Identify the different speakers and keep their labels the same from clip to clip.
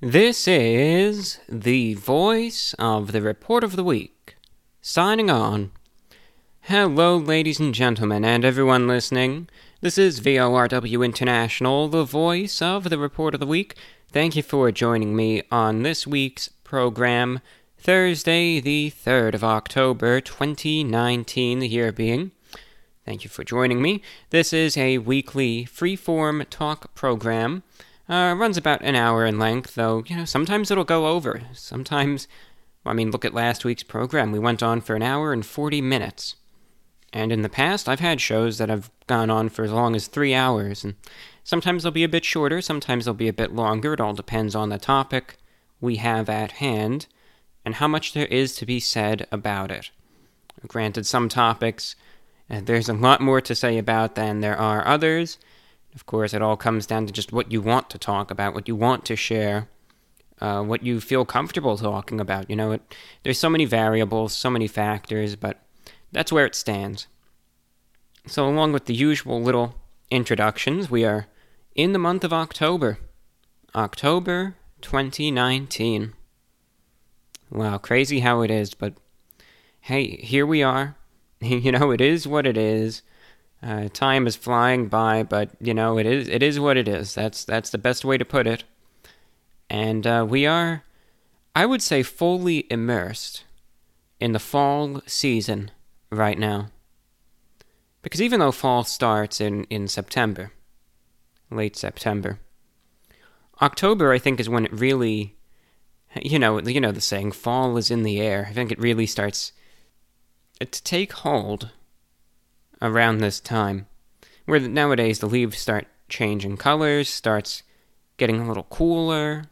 Speaker 1: This is the voice of the report of the week. Signing on. Hello, ladies and gentlemen, and everyone listening. This is VORW International, the voice of the report of the week. Thank you for joining me on this week's program, Thursday, the 3rd of October, 2019, the year being. Thank you for joining me. This is a weekly freeform talk program uh, runs about an hour in length, though, you know, sometimes it'll go over. Sometimes, I mean, look at last week's program. We went on for an hour and 40 minutes. And in the past, I've had shows that have gone on for as long as three hours, and sometimes they'll be a bit shorter, sometimes they'll be a bit longer. It all depends on the topic we have at hand and how much there is to be said about it. Granted, some topics uh, there's a lot more to say about than there are others, of course, it all comes down to just what you want to talk about, what you want to share, uh, what you feel comfortable talking about. You know, it, there's so many variables, so many factors, but that's where it stands. So, along with the usual little introductions, we are in the month of October. October 2019. Wow, crazy how it is, but hey, here we are. you know, it is what it is. Uh, time is flying by, but you know it is it is what it is. That's that's the best way to put it. And uh, we are, I would say, fully immersed in the fall season right now. Because even though fall starts in, in September, late September, October I think is when it really, you know, you know the saying, fall is in the air. I think it really starts to take hold around this time, where nowadays the leaves start changing colors, starts getting a little cooler,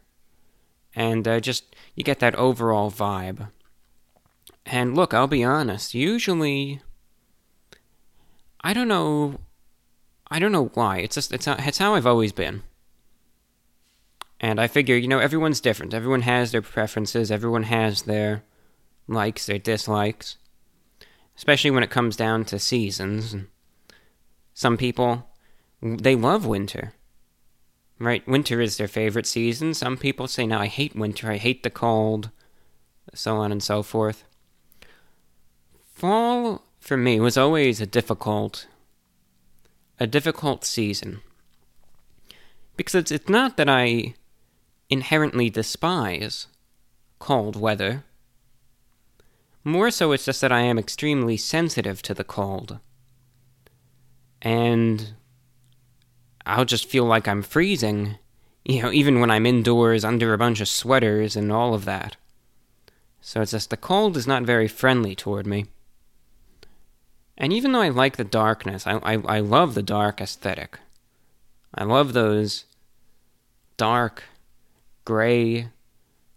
Speaker 1: and uh, just you get that overall vibe. And look, I'll be honest, usually I don't know I don't know why. It's just it's it's how I've always been. And I figure, you know, everyone's different. Everyone has their preferences, everyone has their likes, their dislikes especially when it comes down to seasons. Some people, they love winter. Right? Winter is their favorite season. Some people say, no, I hate winter. I hate the cold. So on and so forth. Fall, for me, was always a difficult, a difficult season. Because it's, it's not that I inherently despise cold weather. More so, it's just that I am extremely sensitive to the cold. And I'll just feel like I'm freezing, you know, even when I'm indoors under a bunch of sweaters and all of that. So it's just the cold is not very friendly toward me. And even though I like the darkness, I, I, I love the dark aesthetic. I love those dark, gray,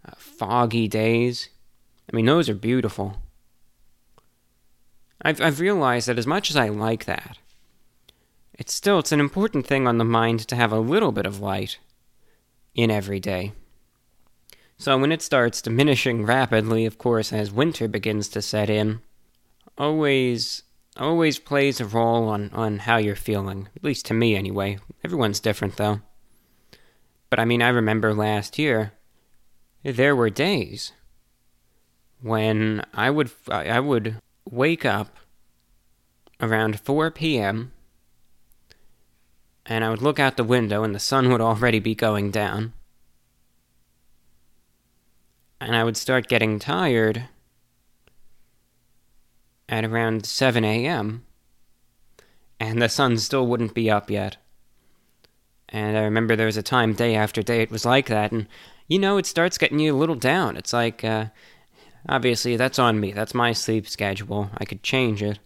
Speaker 1: uh, foggy days. I mean, those are beautiful. I've, I've realized that as much as I like that, it's still it's an important thing on the mind to have a little bit of light in every day. So when it starts diminishing rapidly, of course, as winter begins to set in, always always plays a role on, on how you're feeling. At least to me anyway. Everyone's different though. But I mean I remember last year there were days when I would I would wake up around 4 p.m. and I would look out the window and the sun would already be going down. And I would start getting tired at around 7 a.m. and the sun still wouldn't be up yet. And I remember there was a time, day after day, it was like that, and you know, it starts getting you a little down. It's like, uh, Obviously, that's on me. That's my sleep schedule. I could change it.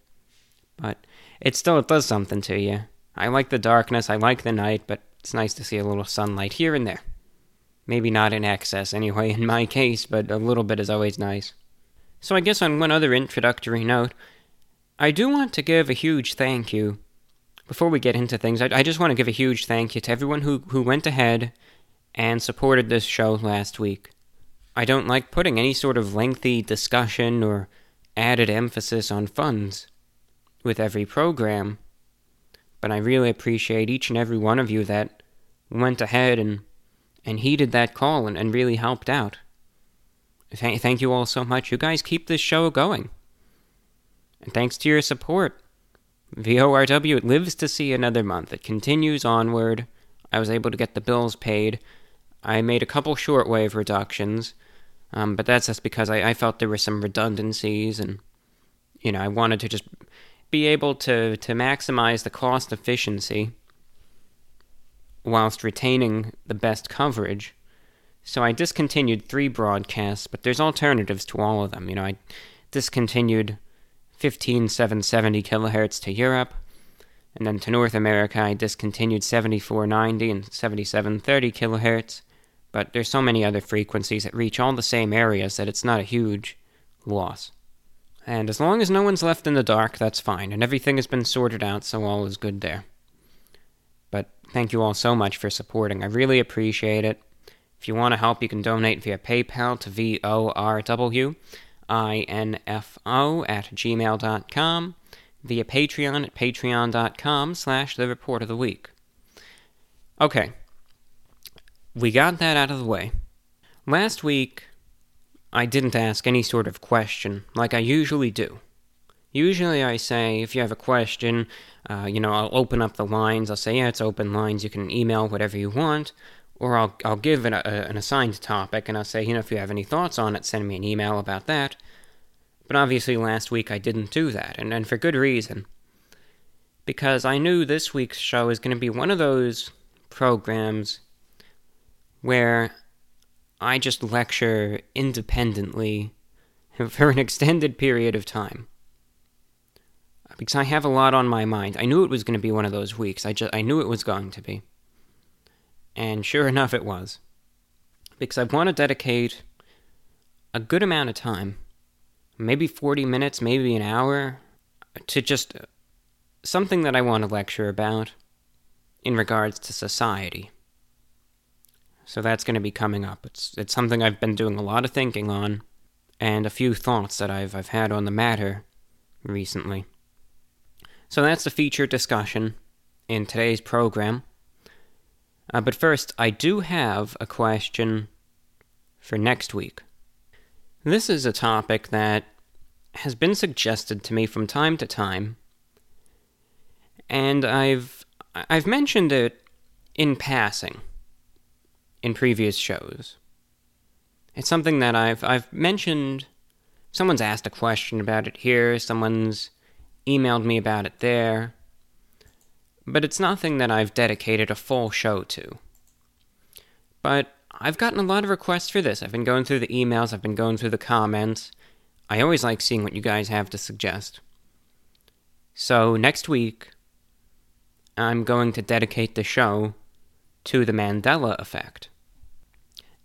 Speaker 1: But it still it does something to you. I like the darkness, I like the night, but it's nice to see a little sunlight here and there. Maybe not in excess, anyway, in my case, but a little bit is always nice. So, I guess on one other introductory note, I do want to give a huge thank you. Before we get into things, I, I just want to give a huge thank you to everyone who, who went ahead and supported this show last week. I don't like putting any sort of lengthy discussion or added emphasis on funds with every program, but I really appreciate each and every one of you that went ahead and and heeded that call and, and really helped out. Th- thank you all so much. You guys keep this show going. And thanks to your support, VORW it lives to see another month. It continues onward. I was able to get the bills paid. I made a couple shortwave reductions, um, but that's just because I, I felt there were some redundancies, and you know I wanted to just be able to to maximize the cost efficiency whilst retaining the best coverage. So I discontinued three broadcasts, but there's alternatives to all of them. You know, I discontinued 15770 kilohertz to Europe, and then to North America I discontinued 7490 and 7730 kilohertz. But there's so many other frequencies that reach all the same areas that it's not a huge loss. And as long as no one's left in the dark, that's fine, and everything has been sorted out, so all is good there. But thank you all so much for supporting. I really appreciate it. If you want to help, you can donate via PayPal to VORW, I-N-F-O at gmail.com, via Patreon at patreon.com slash the report of the week. Okay, we got that out of the way. Last week, I didn't ask any sort of question like I usually do. Usually I say, if you have a question, uh, you know, I'll open up the lines. I'll say, yeah, it's open lines. You can email whatever you want. Or I'll, I'll give an, a, an assigned topic and I'll say, you know, if you have any thoughts on it, send me an email about that. But obviously last week I didn't do that, and, and for good reason. Because I knew this week's show is going to be one of those programs where I just lecture independently for an extended period of time because I have a lot on my mind. I knew it was going to be one of those weeks. I just I knew it was going to be. And sure enough it was. Because I want to dedicate a good amount of time, maybe 40 minutes, maybe an hour to just something that I want to lecture about in regards to society. So that's going to be coming up. It's it's something I've been doing a lot of thinking on and a few thoughts that I've I've had on the matter recently. So that's the feature discussion in today's program. Uh, but first, I do have a question for next week. This is a topic that has been suggested to me from time to time, and I've I've mentioned it in passing in previous shows. It's something that I've I've mentioned. Someone's asked a question about it here. Someone's emailed me about it there, but it's nothing that I've dedicated a full show to. But I've gotten a lot of requests for this. I've been going through the emails, I've been going through the comments. I always like seeing what you guys have to suggest. So, next week, I'm going to dedicate the show to the Mandela effect.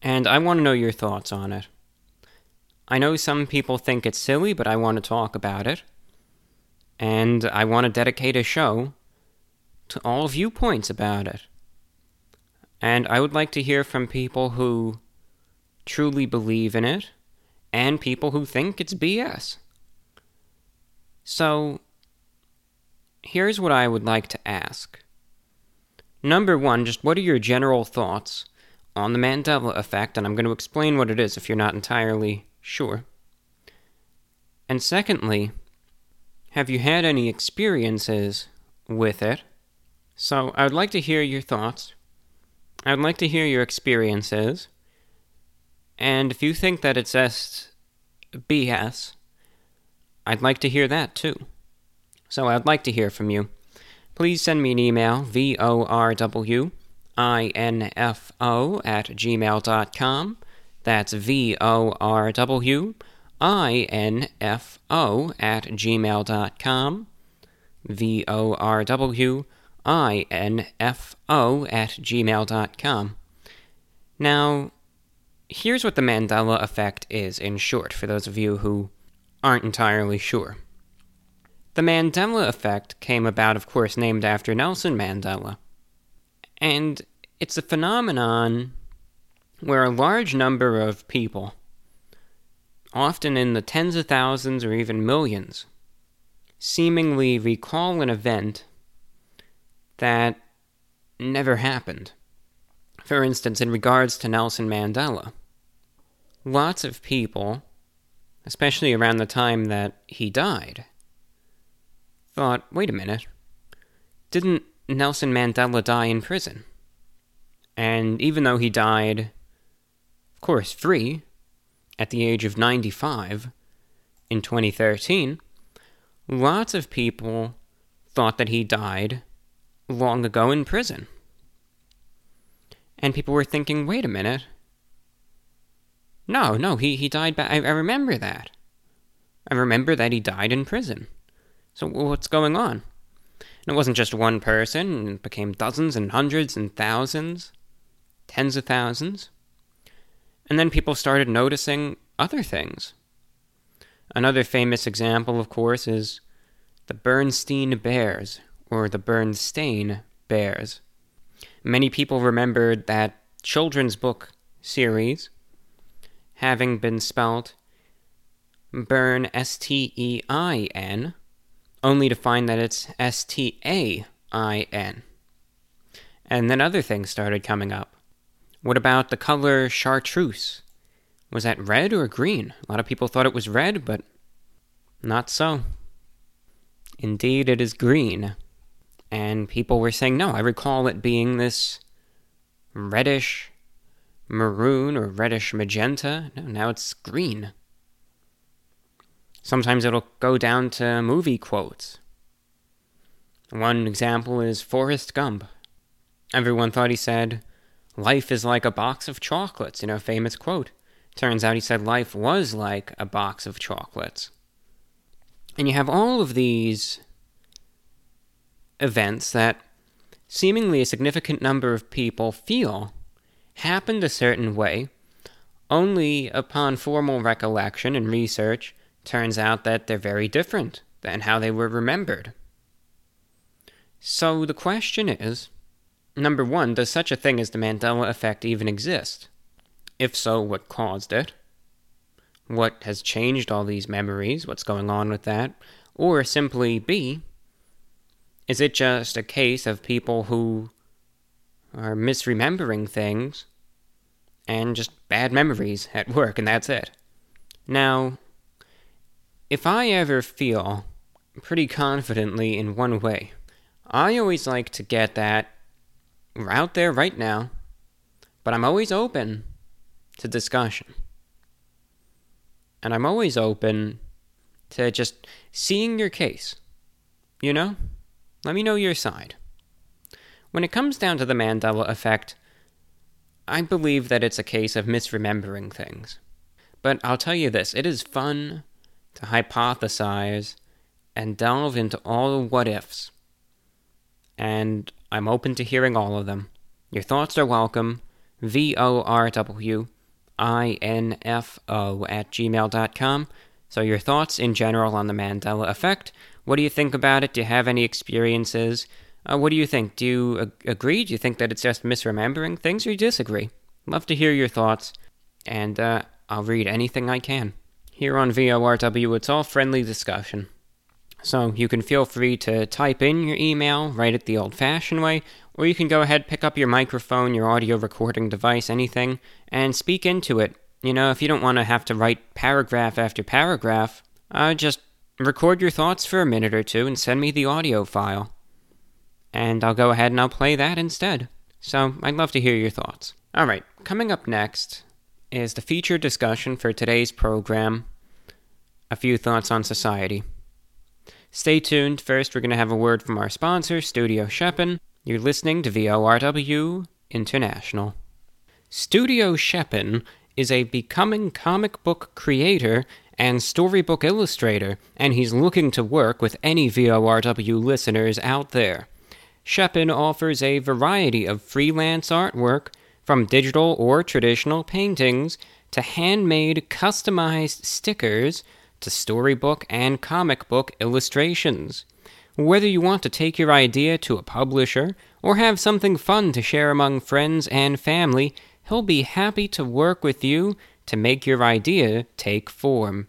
Speaker 1: And I want to know your thoughts on it. I know some people think it's silly, but I want to talk about it and I want to dedicate a show to all viewpoints about it. And I would like to hear from people who truly believe in it and people who think it's BS. So, here's what I would like to ask. Number one, just what are your general thoughts on the Mandela effect? And I'm going to explain what it is if you're not entirely sure. And secondly, have you had any experiences with it? So I would like to hear your thoughts. I'd like to hear your experiences. And if you think that it's S BS, I'd like to hear that too. So I'd like to hear from you. Please send me an email, V-O-R-W I-N-F-O at gmail.com. That's V-O-R-W info at gmail.com. V O R W I N F O at gmail.com. Now, here's what the Mandela effect is in short, for those of you who aren't entirely sure. The Mandela effect came about, of course, named after Nelson Mandela. And it's a phenomenon where a large number of people often in the tens of thousands or even millions, seemingly recall an event that never happened. For instance, in regards to Nelson Mandela, lots of people, especially around the time that he died, thought, wait a minute, didn't Nelson Mandela die in prison? And even though he died, of course, free, at the age of 95 in 2013, lots of people thought that he died long ago in prison. And people were thinking, wait a minute. No, no, he, he died. Ba- I, I remember that. I remember that he died in prison. So what's going on? And it wasn't just one person, it became dozens and hundreds and thousands, tens of thousands. And then people started noticing other things. Another famous example, of course, is the Berenstein Bears, or the Berenstain Bears. Many people remembered that children's book series having been spelt Burn S T E I N, only to find that it's S T A I N. And then other things started coming up. What about the color chartreuse? Was that red or green? A lot of people thought it was red, but not so. Indeed, it is green. And people were saying, no, I recall it being this reddish maroon or reddish magenta. No, now it's green. Sometimes it'll go down to movie quotes. One example is Forrest Gump. Everyone thought he said, Life is like a box of chocolates, you know, famous quote. Turns out he said life was like a box of chocolates. And you have all of these events that seemingly a significant number of people feel happened a certain way, only upon formal recollection and research turns out that they're very different than how they were remembered. So the question is number one, does such a thing as the Mandela effect even exist? If so, what caused it? what has changed all these memories, what's going on with that, or simply B, is it just a case of people who are misremembering things and just bad memories at work, and that's it? Now, if I ever feel pretty confidently in one way, I always like to get that out there right now, but I'm always open to discussion. And I'm always open to just seeing your case. You know? Let me know your side. When it comes down to the Mandela effect, I believe that it's a case of misremembering things. But I'll tell you this it is fun to hypothesize and delve into all the what ifs. And I'm open to hearing all of them. Your thoughts are welcome. V O R W info at gmail.com. So, your thoughts in general on the Mandela effect. What do you think about it? Do you have any experiences? Uh, what do you think? Do you ag- agree? Do you think that it's just misremembering things or you disagree? Love to hear your thoughts, and uh, I'll read anything I can. Here on VORW, it's all friendly discussion. So you can feel free to type in your email, write it the old fashioned way, or you can go ahead, pick up your microphone, your audio recording device, anything, and speak into it. You know, if you don't want to have to write paragraph after paragraph, uh, just record your thoughts for a minute or two and send me the audio file. And I'll go ahead and I'll play that instead. So I'd love to hear your thoughts. Alright, coming up next is the feature discussion for today's program A Few Thoughts on Society. Stay tuned. First, we're going to have a word from our sponsor, Studio Scheppen. You're listening to VORW International. Studio Scheppen is a becoming comic book creator and storybook illustrator, and he's looking to work with any VORW listeners out there. Scheppen offers a variety of freelance artwork, from digital or traditional paintings to handmade customized stickers to storybook and comic book illustrations. Whether you want to take your idea to a publisher or have something fun to share among friends and family, he'll be happy to work with you to make your idea take form.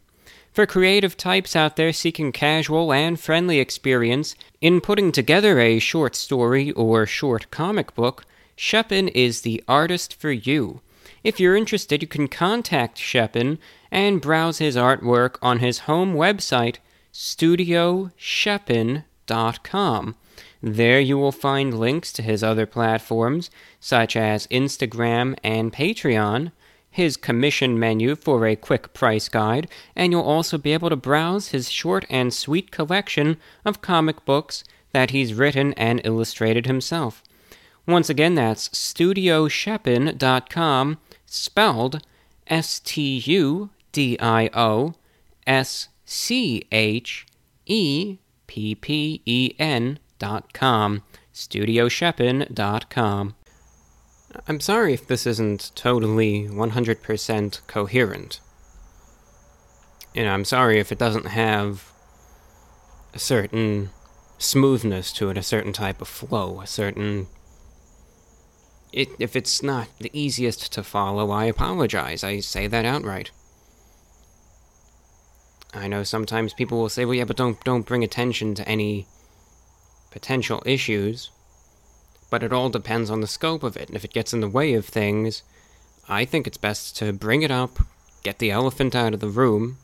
Speaker 1: For creative types out there seeking casual and friendly experience in putting together a short story or short comic book, Scheppen is the artist for you. If you're interested, you can contact Scheppen and browse his artwork on his home website, studioscheppen.com. There you will find links to his other platforms, such as Instagram and Patreon, his commission menu for a quick price guide, and you'll also be able to browse his short and sweet collection of comic books that he's written and illustrated himself. Once again, that's studioscheppen.com, spelled S T U D I O S C H E P P E N dot com. dot com. I'm sorry if this isn't totally 100% coherent. You know, I'm sorry if it doesn't have a certain smoothness to it, a certain type of flow, a certain. It, if it's not the easiest to follow, I apologize. I say that outright. I know sometimes people will say, "Well, yeah, but don't don't bring attention to any potential issues." But it all depends on the scope of it, and if it gets in the way of things, I think it's best to bring it up, get the elephant out of the room,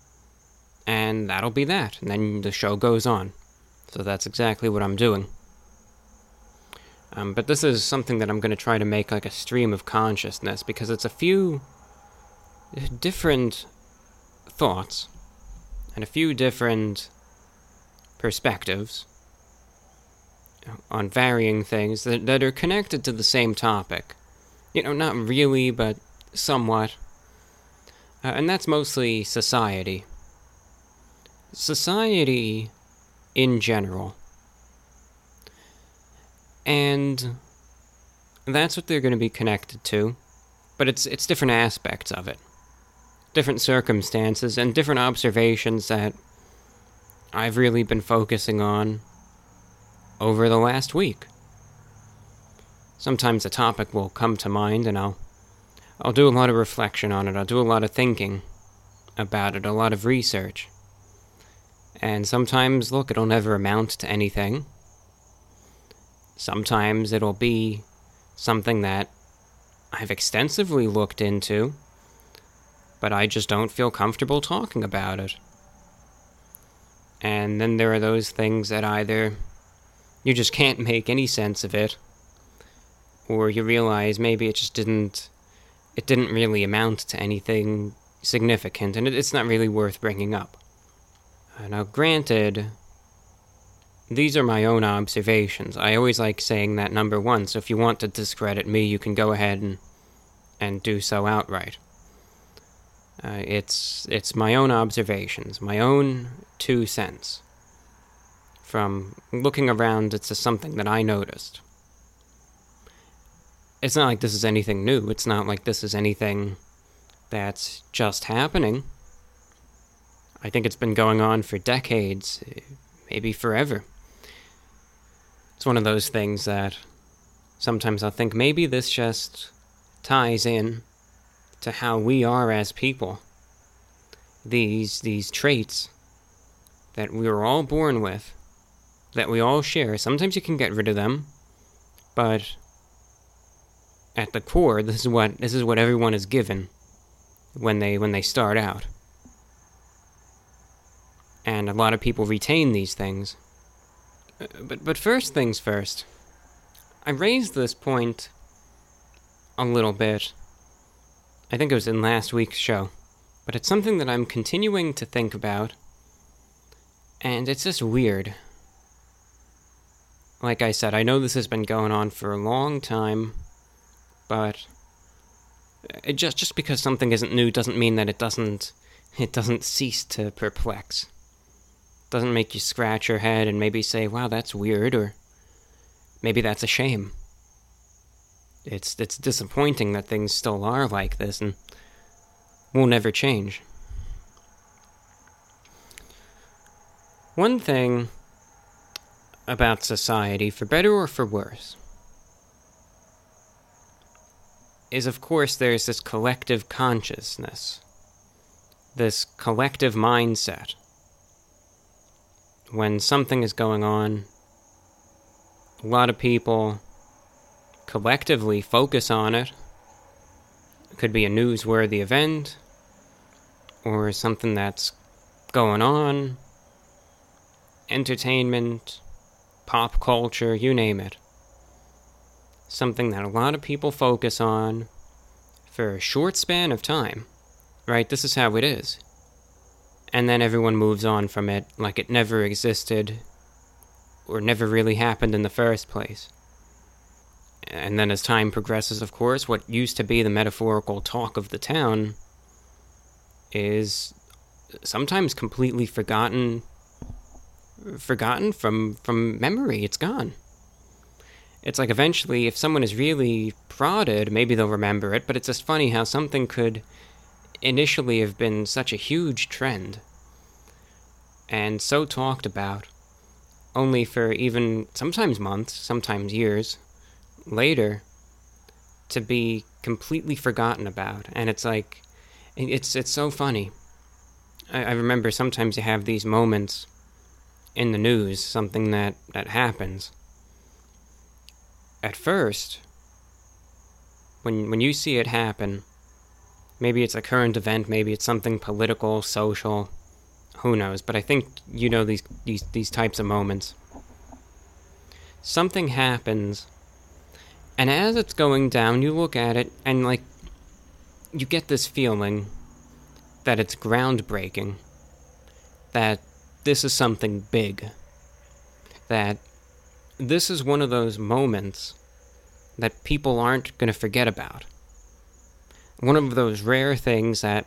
Speaker 1: and that'll be that. And then the show goes on. So that's exactly what I'm doing. Um, but this is something that I'm going to try to make like a stream of consciousness because it's a few different thoughts and a few different perspectives on varying things that, that are connected to the same topic. You know, not really, but somewhat. Uh, and that's mostly society. Society in general. And that's what they're going to be connected to, but it's it's different aspects of it. Different circumstances and different observations that I've really been focusing on over the last week. Sometimes a topic will come to mind and I'll I'll do a lot of reflection on it. I'll do a lot of thinking about it, a lot of research. And sometimes, look, it'll never amount to anything. Sometimes it'll be something that I've extensively looked into, but I just don't feel comfortable talking about it. And then there are those things that either you just can't make any sense of it, or you realize maybe it just didn't it didn't really amount to anything significant and it's not really worth bringing up. Now, granted, these are my own observations. I always like saying that number one, so if you want to discredit me, you can go ahead and, and do so outright. Uh, it's, it's my own observations, my own two cents. From looking around, it's just something that I noticed. It's not like this is anything new. It's not like this is anything that's just happening. I think it's been going on for decades, maybe forever. It's one of those things that sometimes I'll think maybe this just ties in to how we are as people. These these traits that we were all born with, that we all share. Sometimes you can get rid of them, but at the core, this is what this is what everyone is given when they when they start out and a lot of people retain these things. But, but first things first, I raised this point a little bit. I think it was in last week's show, but it's something that I'm continuing to think about, and it's just weird. Like I said, I know this has been going on for a long time, but it just just because something isn't new doesn't mean that it doesn't it doesn't cease to perplex doesn't make you scratch your head and maybe say, wow, that's weird, or maybe that's a shame. It's, it's disappointing that things still are like this and will never change. One thing about society, for better or for worse, is of course there's this collective consciousness, this collective mindset when something is going on, a lot of people collectively focus on it. It could be a newsworthy event or something that's going on, entertainment, pop culture, you name it. Something that a lot of people focus on for a short span of time, right? This is how it is. And then everyone moves on from it like it never existed or never really happened in the first place. And then as time progresses, of course, what used to be the metaphorical talk of the town is sometimes completely forgotten forgotten from from memory. It's gone. It's like eventually if someone is really prodded, maybe they'll remember it, but it's just funny how something could initially have been such a huge trend and so talked about only for even sometimes months, sometimes years later to be completely forgotten about. And it's like, it's it's so funny. I, I remember sometimes you have these moments in the news, something that that happens. At first, when when you see it happen, maybe it's a current event, maybe it's something political, social, who knows? But I think you know these these these types of moments. Something happens, and as it's going down, you look at it and like you get this feeling that it's groundbreaking, that this is something big, that this is one of those moments that people aren't going to forget about. One of those rare things that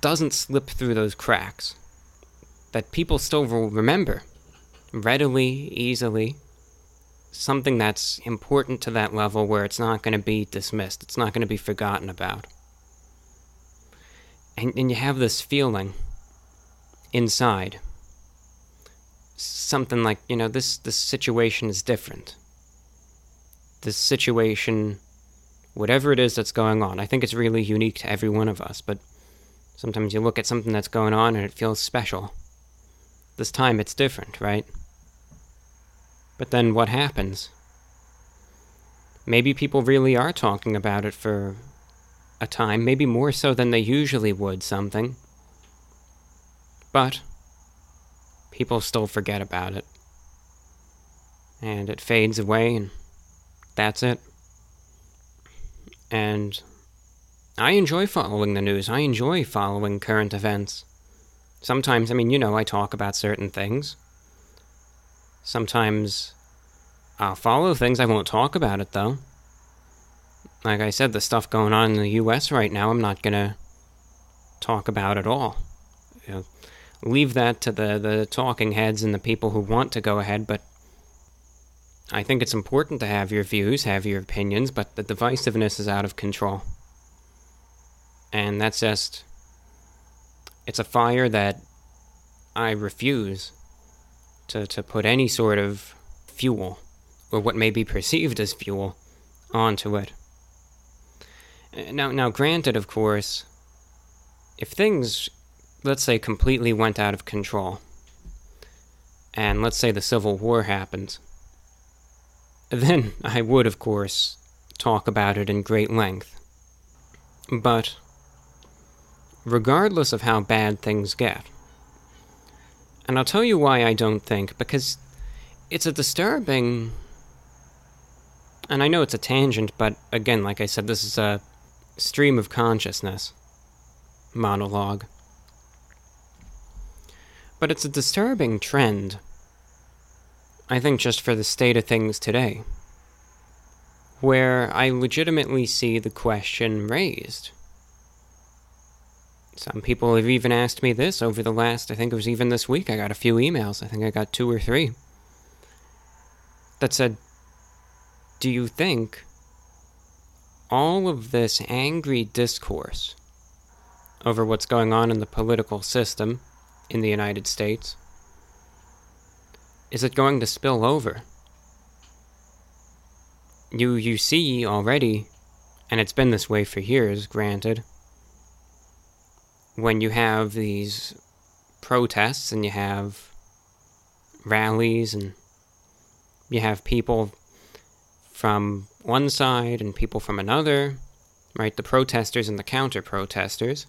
Speaker 1: doesn't slip through those cracks, that people still will remember readily, easily. Something that's important to that level where it's not going to be dismissed, it's not going to be forgotten about. And, and you have this feeling inside. Something like, you know, this, this situation is different. This situation, whatever it is that's going on, I think it's really unique to every one of us, but Sometimes you look at something that's going on and it feels special. This time it's different, right? But then what happens? Maybe people really are talking about it for a time, maybe more so than they usually would something. But people still forget about it. And it fades away, and that's it. And I enjoy following the news. I enjoy following current events. Sometimes, I mean, you know, I talk about certain things. Sometimes I'll follow things, I won't talk about it, though. Like I said, the stuff going on in the US right now, I'm not gonna talk about at all. You know, leave that to the, the talking heads and the people who want to go ahead, but I think it's important to have your views, have your opinions, but the divisiveness is out of control and that's just it's a fire that I refuse to, to put any sort of fuel or what may be perceived as fuel onto it. Uh, now now granted of course if things let's say completely went out of control and let's say the civil war happened then I would of course talk about it in great length. But regardless of how bad things get. And I'll tell you why I don't think, because it's a disturbing. And I know it's a tangent, but again, like I said, this is a stream of consciousness monologue. But it's a disturbing trend, I think, just for the state of things today, where I legitimately see the question raised some people have even asked me this over the last, I think it was even this week. I got a few emails. I think I got two or three that said, Do you think all of this angry discourse over what's going on in the political system in the United States is it going to spill over? You you see already, and it's been this way for years, granted when you have these protests and you have rallies and you have people from one side and people from another, right? The protesters and the counter protesters.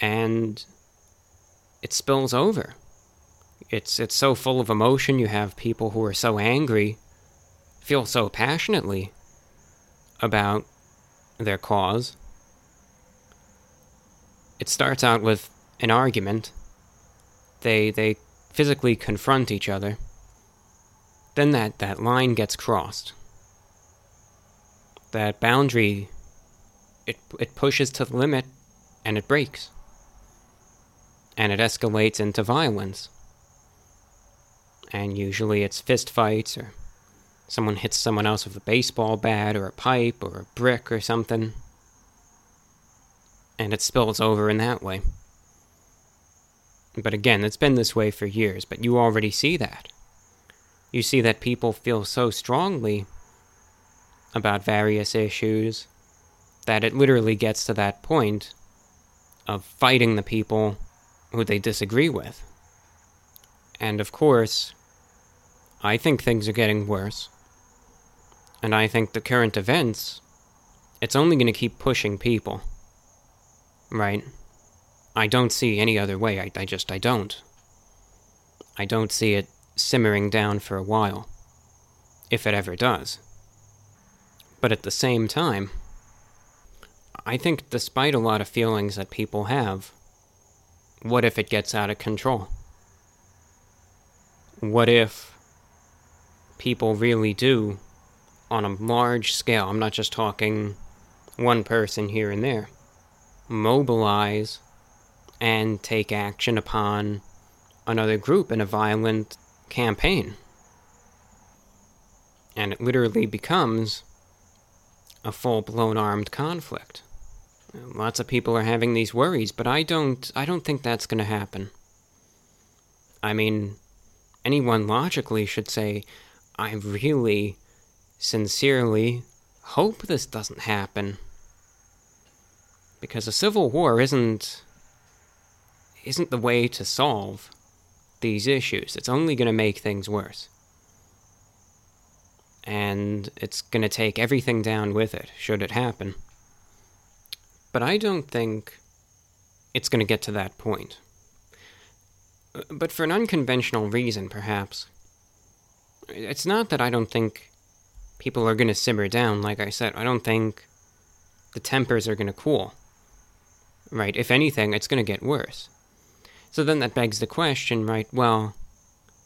Speaker 1: And it spills over. It's it's so full of emotion. You have people who are so angry, feel so passionately about their cause. It starts out with an argument. They they physically confront each other. Then that, that line gets crossed. That boundary it it pushes to the limit and it breaks. And it escalates into violence and usually it's fist fights or someone hits someone else with a baseball bat or a pipe or a brick or something. And it spills over in that way. But again, it's been this way for years, but you already see that. You see that people feel so strongly about various issues that it literally gets to that point of fighting the people who they disagree with. And of course, I think things are getting worse. And I think the current events, it's only going to keep pushing people. Right? I don't see any other way. I, I just, I don't. I don't see it simmering down for a while. If it ever does. But at the same time, I think despite a lot of feelings that people have, what if it gets out of control? What if people really do on a large scale. I'm not just talking one person here and there. Mobilize and take action upon another group in a violent campaign. And it literally becomes a full blown armed conflict. Lots of people are having these worries, but I don't I don't think that's going to happen. I mean, anyone logically should say, I really, sincerely hope this doesn't happen. Because a civil war isn't isn't the way to solve these issues. It's only going to make things worse. And it's going to take everything down with it, should it happen. But I don't think it's going to get to that point. But for an unconventional reason, perhaps it's not that I don't think people are going to simmer down. Like I said, I don't think the tempers are going to cool. Right? If anything, it's going to get worse. So then that begs the question, right? Well,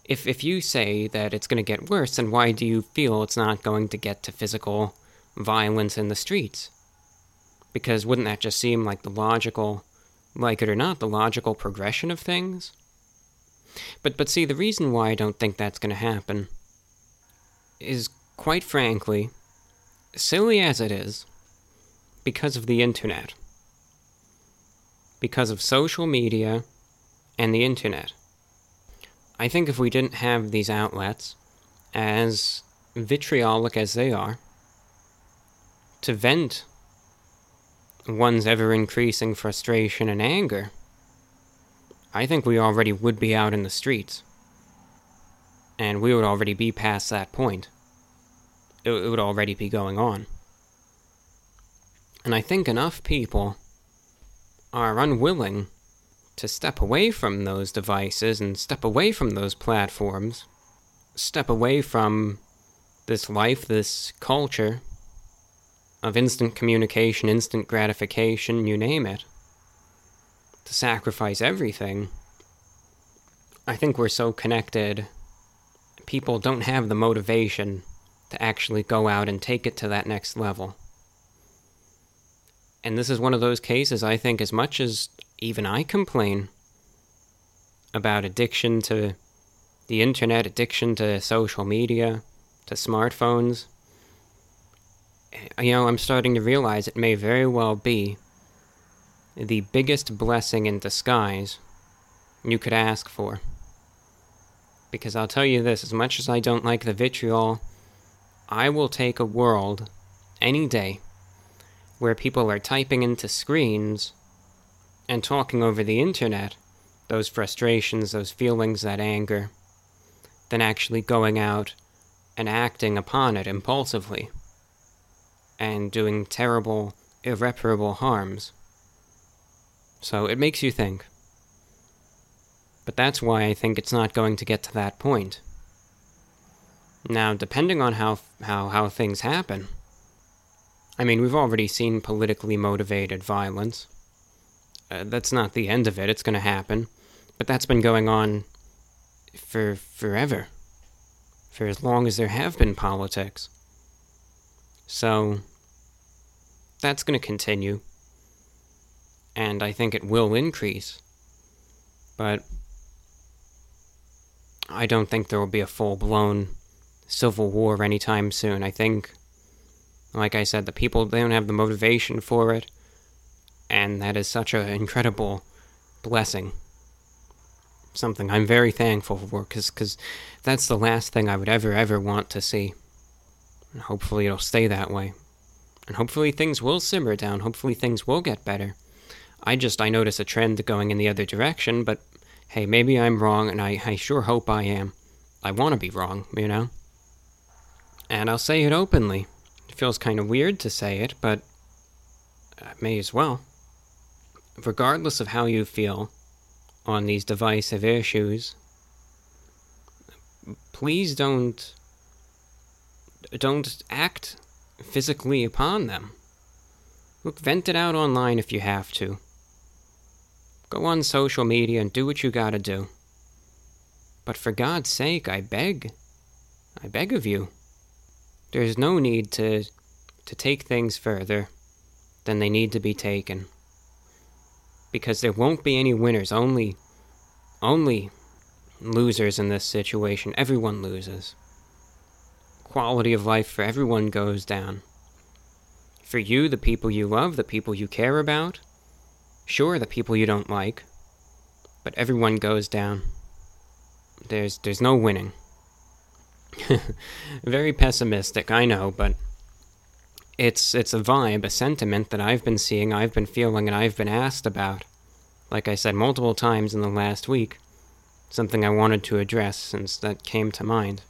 Speaker 1: if if you say that it's going to get worse, then why do you feel it's not going to get to physical violence in the streets? Because wouldn't that just seem like the logical, like it or not, the logical progression of things? But but see, the reason why I don't think that's going to happen is, quite frankly, silly as it is, because of the internet. Because of social media and the internet. I think if we didn't have these outlets, as vitriolic as they are, to vent one's ever increasing frustration and anger, I think we already would be out in the streets. And we would already be past that point it, would already be going on. And I think enough people are unwilling to step away from those devices and step away from those platforms, step away from this life, this culture of instant communication, instant gratification, you name it, to sacrifice everything. I think we're so connected, people don't have the motivation to actually go out and take it to that next level. And this is one of those cases, I think, as much as even I complain about addiction to the internet, addiction to social media, to smartphones, you know, I'm starting to realize it may very well be the biggest blessing in disguise you could ask for. Because I'll tell you this as much as I don't like the vitriol I will take a world any day where people are typing into screens and talking over the internet those frustrations, those feelings, that anger, than actually going out and acting upon it impulsively and doing terrible, irreparable harms. So it makes you think. But that's why I think it's not going to get to that point. Now, depending on how, how, how things happen, I mean, we've already seen politically motivated violence. Uh, that's not the end of it, it's going to happen. But that's been going on for forever. For as long as there have been politics. So, that's going to continue. And I think it will increase. But I don't think there will be a full blown civil war anytime soon. I think, like I said, the people they don't have the motivation for it, and that is such an incredible blessing. Something I'm very thankful for, because cause that's the last thing I would ever, ever want to see. And hopefully it'll stay that way. And hopefully things will simmer down. Hopefully things will get better. I just, I notice a trend going in the other direction, but hey, maybe I'm wrong, and I, I sure hope I am. I want to be wrong, you know? And I'll say it openly. Feels kind of weird to say it, but I may as well. Regardless of how you feel on these divisive issues, please don't don't act physically upon them. Look, vent it out online if you have to. Go on social media and do what you gotta do. But for God's sake, I beg, I beg of you, there's no need to, to take things further than they need to be taken. Because there won't be any winners, only, only losers in this situation. Everyone loses. Quality of life for everyone goes down. For you, the people you love, the people you care about, sure, the people you don't like, but everyone goes down. There's, there's no winning. Very pessimistic, I know, but it's it's a vibe, a sentiment that I've been seeing, I've been feeling, and I've been asked about. Like I said multiple times in the last week, something I wanted to address since that came to mind.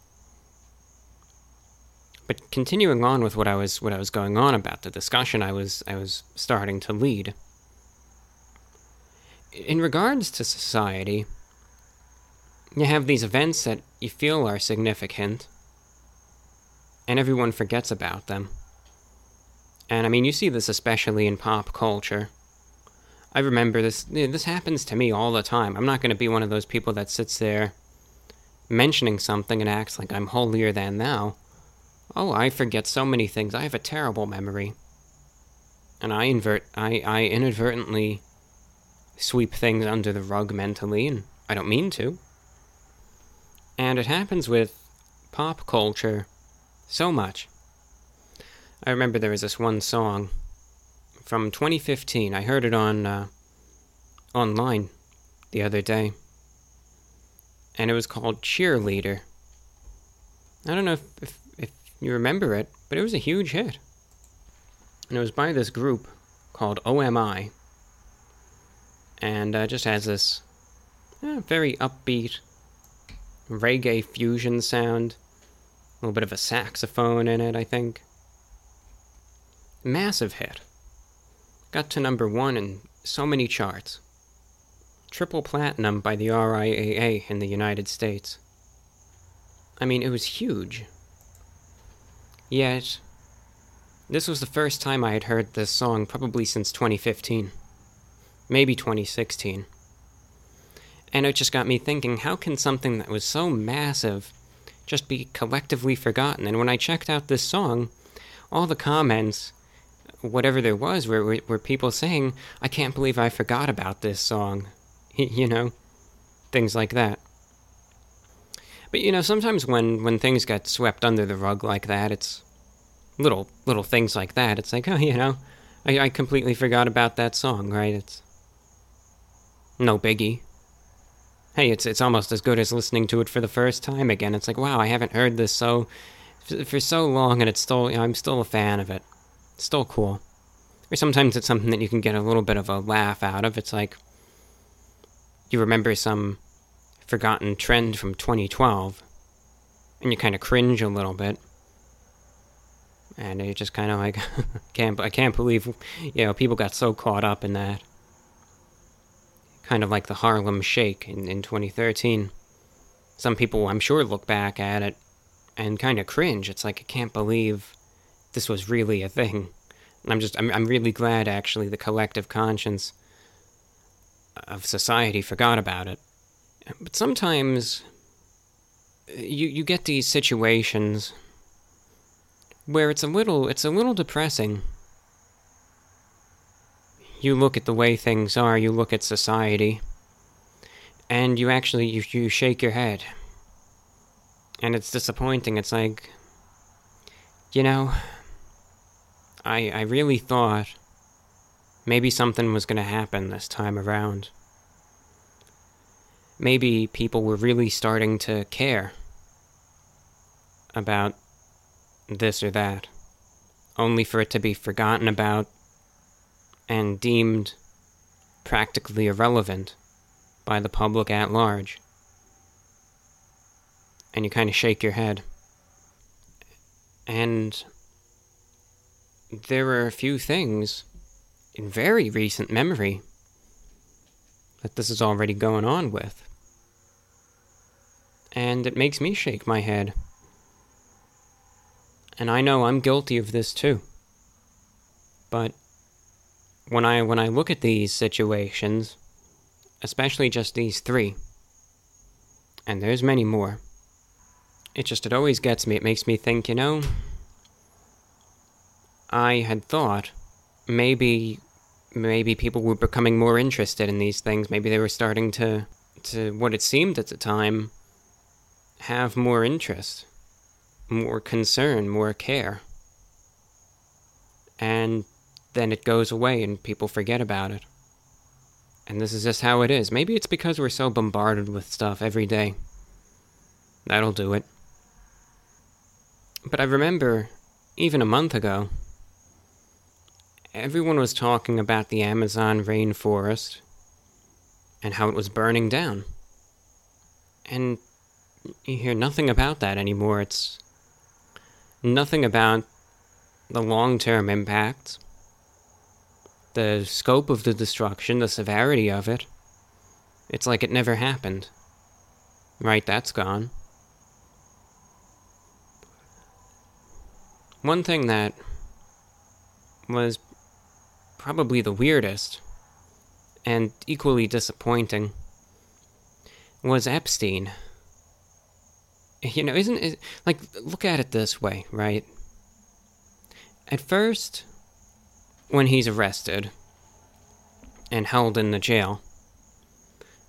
Speaker 1: But continuing on with what I was what I was going on about the discussion I was I was starting to lead. In regards to society, you have these events that you feel are significant, and everyone forgets about them. And I mean, you see this especially in pop culture. I remember this, this happens to me all the time. I'm not going to be one of those people that sits there mentioning something and acts like I'm holier than thou. Oh, I forget so many things. I have a terrible memory. And I invert I, I inadvertently sweep things under the rug mentally, and I don't mean to. And it happens with pop culture so much. I remember there was this one song from 2015. I heard it on uh, online the other day, and it was called "Cheerleader." I don't know if, if, if you remember it, but it was a huge hit, and it was by this group called OMI, and uh, just has this uh, very upbeat reggae fusion sound. A little bit of a saxophone in it, I think. Massive hit. Got to number one in so many charts. Triple platinum by the RIAA in the United States. I mean, it was huge. Yet, this was the first time I had heard this song probably since 2015. Maybe 2016. And it just got me thinking how can something that was so massive just be collectively forgotten? And when I checked out this song, all the comments, whatever there was, were, were, people saying, I can't believe I forgot about this song. you know? Things like that. But you know, sometimes when, when things get swept under the rug like that, it's little little things like that. It's like, oh, you know, I, I completely forgot about that song, right? It's no biggie hey, it's it's almost as good as listening to it for the first time again. It's like, wow, I haven't heard this so for so long, and it's still you know, I'm still a fan of it. It's still cool. Or sometimes it's something that you can get a little bit of a laugh out of. It's like you remember some forgotten trend from 2012, and you kind of cringe a little bit. And you just kind of like, can't I can't believe, you know, people got so caught up in that. Kind of like the Harlem Shake in, in 2013. Some people, I'm sure, look back at it and kind of cringe. It's like I can't believe this was really a thing. And I'm just, I'm, I'm really glad actually the collective conscience of society forgot about it. But sometimes uh, you you get these situations where it's a little it's a little depressing. You look at the way things are, you look at society, and you actually you, you shake your head. And it's disappointing. It's like you know, I I really thought maybe something was going to happen this time around maybe people were really starting to care about this or that, only for it to be forgotten about and deemed practically irrelevant by the public at large. And you kind of shake your head. And there are a few things in very recent memory that this is already going on with. And it makes me shake my head. And I know I'm guilty of this too. But when I when I look at these situations, especially just these 3, and there's many more. It just it always gets me. It makes me think, you know, I had thought maybe maybe people were becoming more interested in these things. Maybe they were starting to, to what it seemed at the time, have more interest, more concern, more care. And then it goes away and people forget about it. And this is just how it is. Maybe it's because we're so bombarded with stuff every day. That'll do it. But I remember, even a month ago, everyone was talking about the Amazon rainforest and how it was burning down. And you hear nothing about that anymore. It's nothing about the long term impacts, the scope of the destruction, the severity of it. It's like it never happened. Right, that's gone. One thing that was probably the weirdest and equally disappointing was Epstein. You know, isn't it like look at it this way, right? At first, when he's arrested and held in the jail,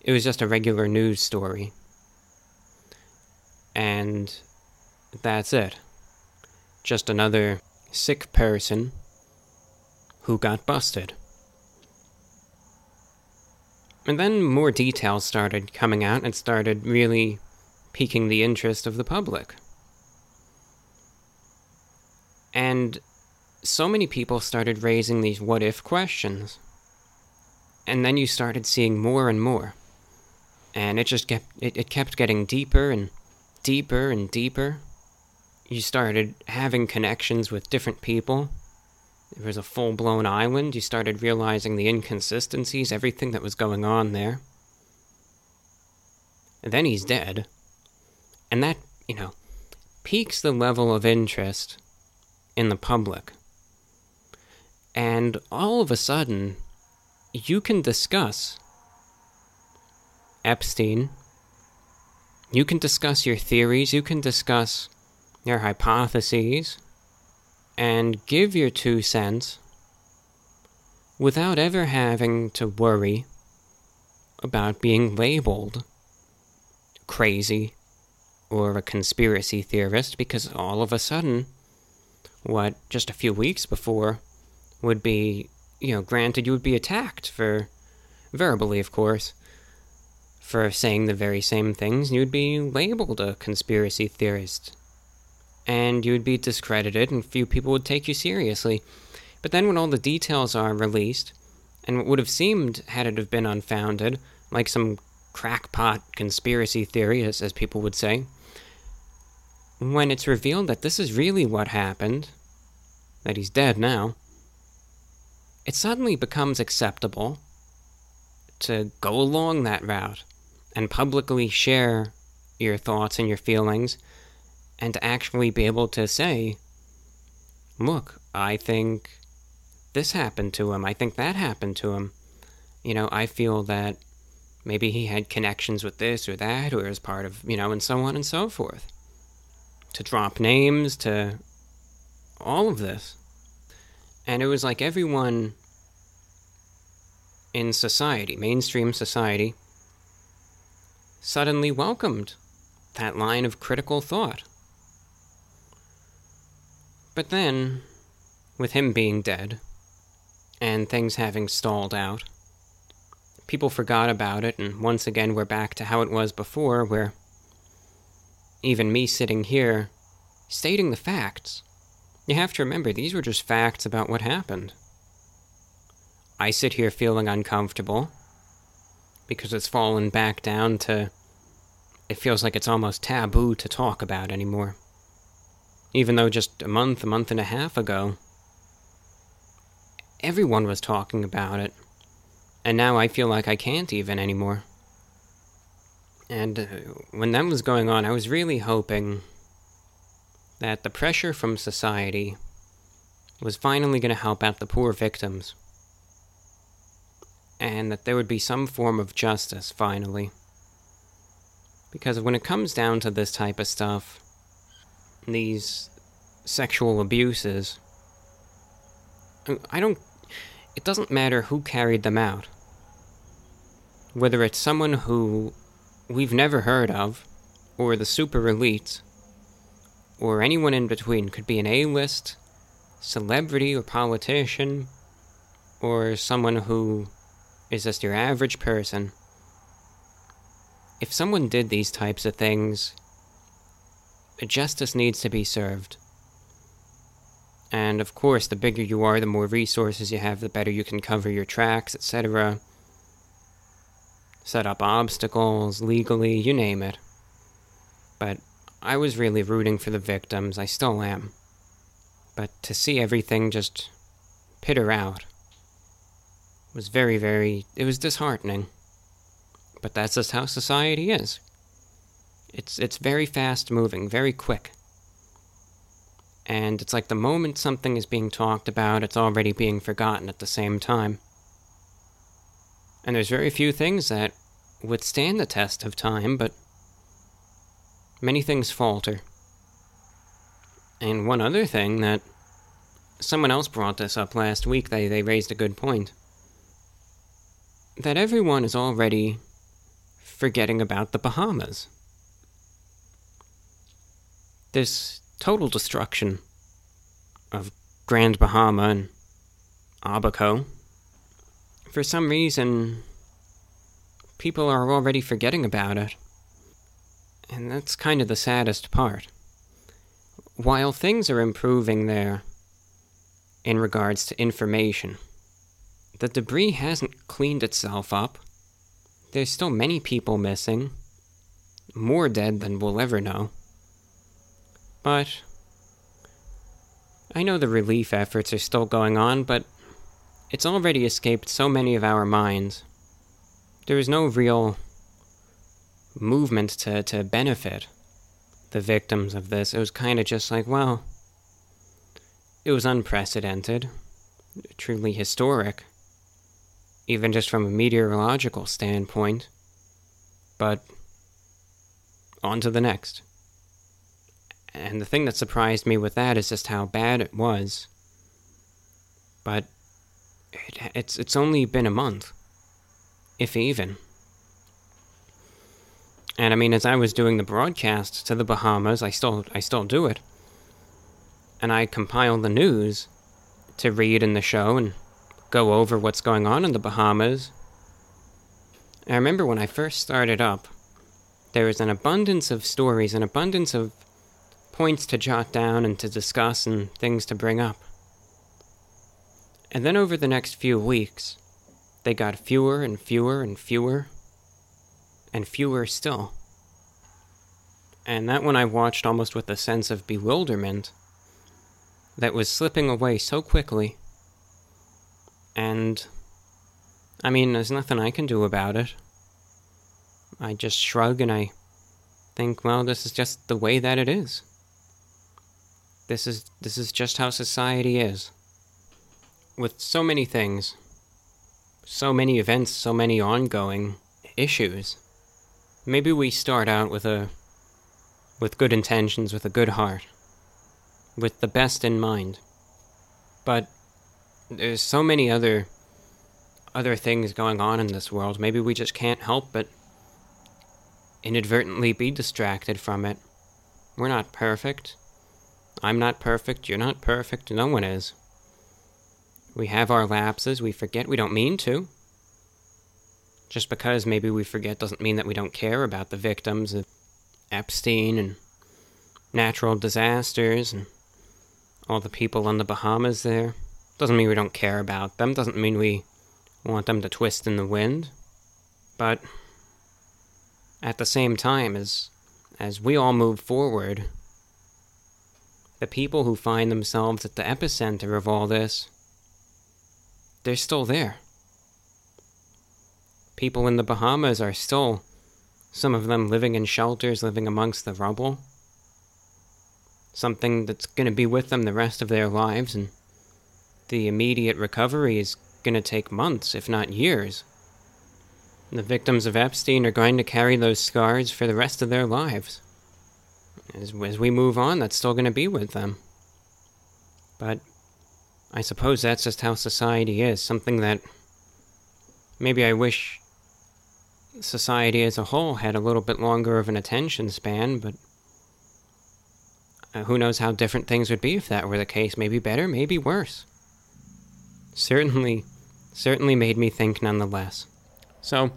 Speaker 1: it was just a regular news story. And that's it. Just another sick person who got busted. And then more details started coming out and started really piquing the interest of the public. And so many people started raising these what if questions. And then you started seeing more and more. And it just kept it, it kept getting deeper and deeper and deeper. You started having connections with different people it was a full blown island. You started realizing the inconsistencies, everything that was going on there. And then he's dead. And that, you know, piques the level of interest in the public. And all of a sudden, you can discuss Epstein. You can discuss your theories. You can discuss your hypotheses and give your two cents without ever having to worry about being labeled crazy or a conspiracy theorist because all of a sudden, what just a few weeks before would be, you know, granted you would be attacked for, verbally, of course, for saying the very same things, you would be labeled a conspiracy theorist and you would be discredited and few people would take you seriously. But then when all the details are released, and what would have seemed, had it have been unfounded, like some crackpot conspiracy theory, as, as people would say, when it's revealed that this is really what happened, that he's dead now, it suddenly becomes acceptable to go along that route and publicly share your thoughts and your feelings and to actually be able to say, look, I think this happened to him. I think that happened to him. You know, I feel that maybe he had connections with this or that or is part of, you know, and so on and so forth. To drop names, to all of this. And it was like everyone in society, mainstream society, suddenly welcomed that line of critical thought. But then, with him being dead, and things having stalled out, people forgot about it, and once again we're back to how it was before, where even me sitting here stating the facts, you have to remember these were just facts about what happened. I sit here feeling uncomfortable because it's fallen back down to it feels like it's almost taboo to talk about anymore. Even though just a month, a month and a half ago, everyone was talking about it. And now I feel like I can't even anymore. And uh, when that was going on, I was really hoping that the pressure from society was finally going to help out the poor victims. And that there would be some form of justice finally. Because when it comes down to this type of stuff, these sexual abuses, um, I don't. It doesn't matter who carried them out. Whether it's someone who we've never heard of, or the super elites, or anyone in between, could be an A list, celebrity, or politician, or someone who is just your average person if someone did these types of things, justice needs to be served. And of course, the bigger you are, the more resources you have, the better you can cover your tracks, etc. Set up obstacles legally, you name it. But I was really rooting for the victims, I still am. But to see everything just pitter out was very, very. it was disheartening. But that's just how society is. It's it's very fast moving, very quick. And it's like the moment something is being talked about, it's already being forgotten at the same time. And there's very few things that withstand the test of time, but many things falter. And one other thing that someone else brought this up last week, they, they raised a good point. That everyone is already forgetting about the Bahamas. This total destruction of Grand Bahama and Abaco, for some reason, people are already forgetting about it. And that's kind of the saddest part. While things are improving there in regards to information, the debris hasn't cleaned itself up. There's still many people missing. More dead than we'll ever know. But. I know the relief efforts are still going on, but it's already escaped so many of our minds. There is no real movement to, to benefit the victims of this. It was kind of just like, well, it was unprecedented, truly historic even just from a meteorological standpoint. But on to the next. And the thing that surprised me with that is just how bad it was. But it, it's it's only been a month, if even. And I mean, as I was doing the broadcast to the Bahamas, I still I still do it. And I compile the news to read in the show and go over what's going on in the Bahamas. I remember when I first started up, there was an abundance of stories, an abundance of points to jot down and to discuss and things to bring up. And then over the next few weeks, they got fewer and fewer and fewer, and fewer still. And that one I watched almost with a sense of bewilderment that was slipping away so quickly. And, I mean, there's nothing I can do about it. I just shrug and I think, well, this is just the way that it is. This is this is just how society is. With so many things, so many events, so many ongoing issues. Maybe we start out with a with good intentions, with a good heart, with the best in mind. But there's so many other other things going on in this world. Maybe we just can't help but inadvertently be distracted from it. We're not perfect. I'm not perfect, you're not perfect, no one is. We have our lapses, we forget, we don't mean to. Just because maybe we forget doesn't mean that we don't care about the victims of Epstein and natural disasters and all the people on the Bahamas there. Doesn't mean we don't care about them, doesn't mean we want them to twist in the wind. But at the same time as as we all move forward, the people who find themselves at the epicenter of all this, they're still there. People in the Bahamas are still, some of them living in shelters, living amongst the rubble. Something that's going to be with them the rest of their lives, and the immediate recovery is going to take months, if not years. The victims of Epstein are going to carry those scars for the rest of their lives as, as we move on, that's still going to be with them. But I suppose that's just how society is. Something that maybe I wish society as a whole had a little bit longer of an attention span, but uh, who knows how different things would be if that were the case. Maybe better, maybe worse. Certainly, certainly made me think nonetheless. So,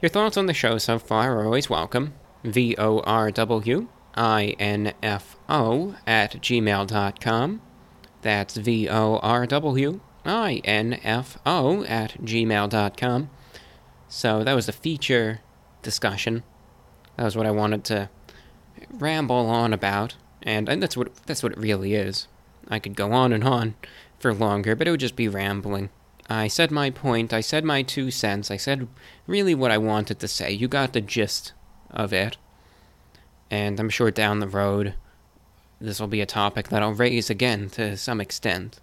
Speaker 1: your thoughts on the show so far are always welcome. V O R W info at gmail.com. That's V O R W I N F O at gmail.com. So that was a feature discussion. That was what I wanted to ramble on about, and, and that's what that's what it really is. I could go on and on for longer, but it would just be rambling. I said my point, I said my two cents, I said really what I wanted to say. You got the gist of it and I'm sure down the road this will be a topic that I'll raise again to some extent.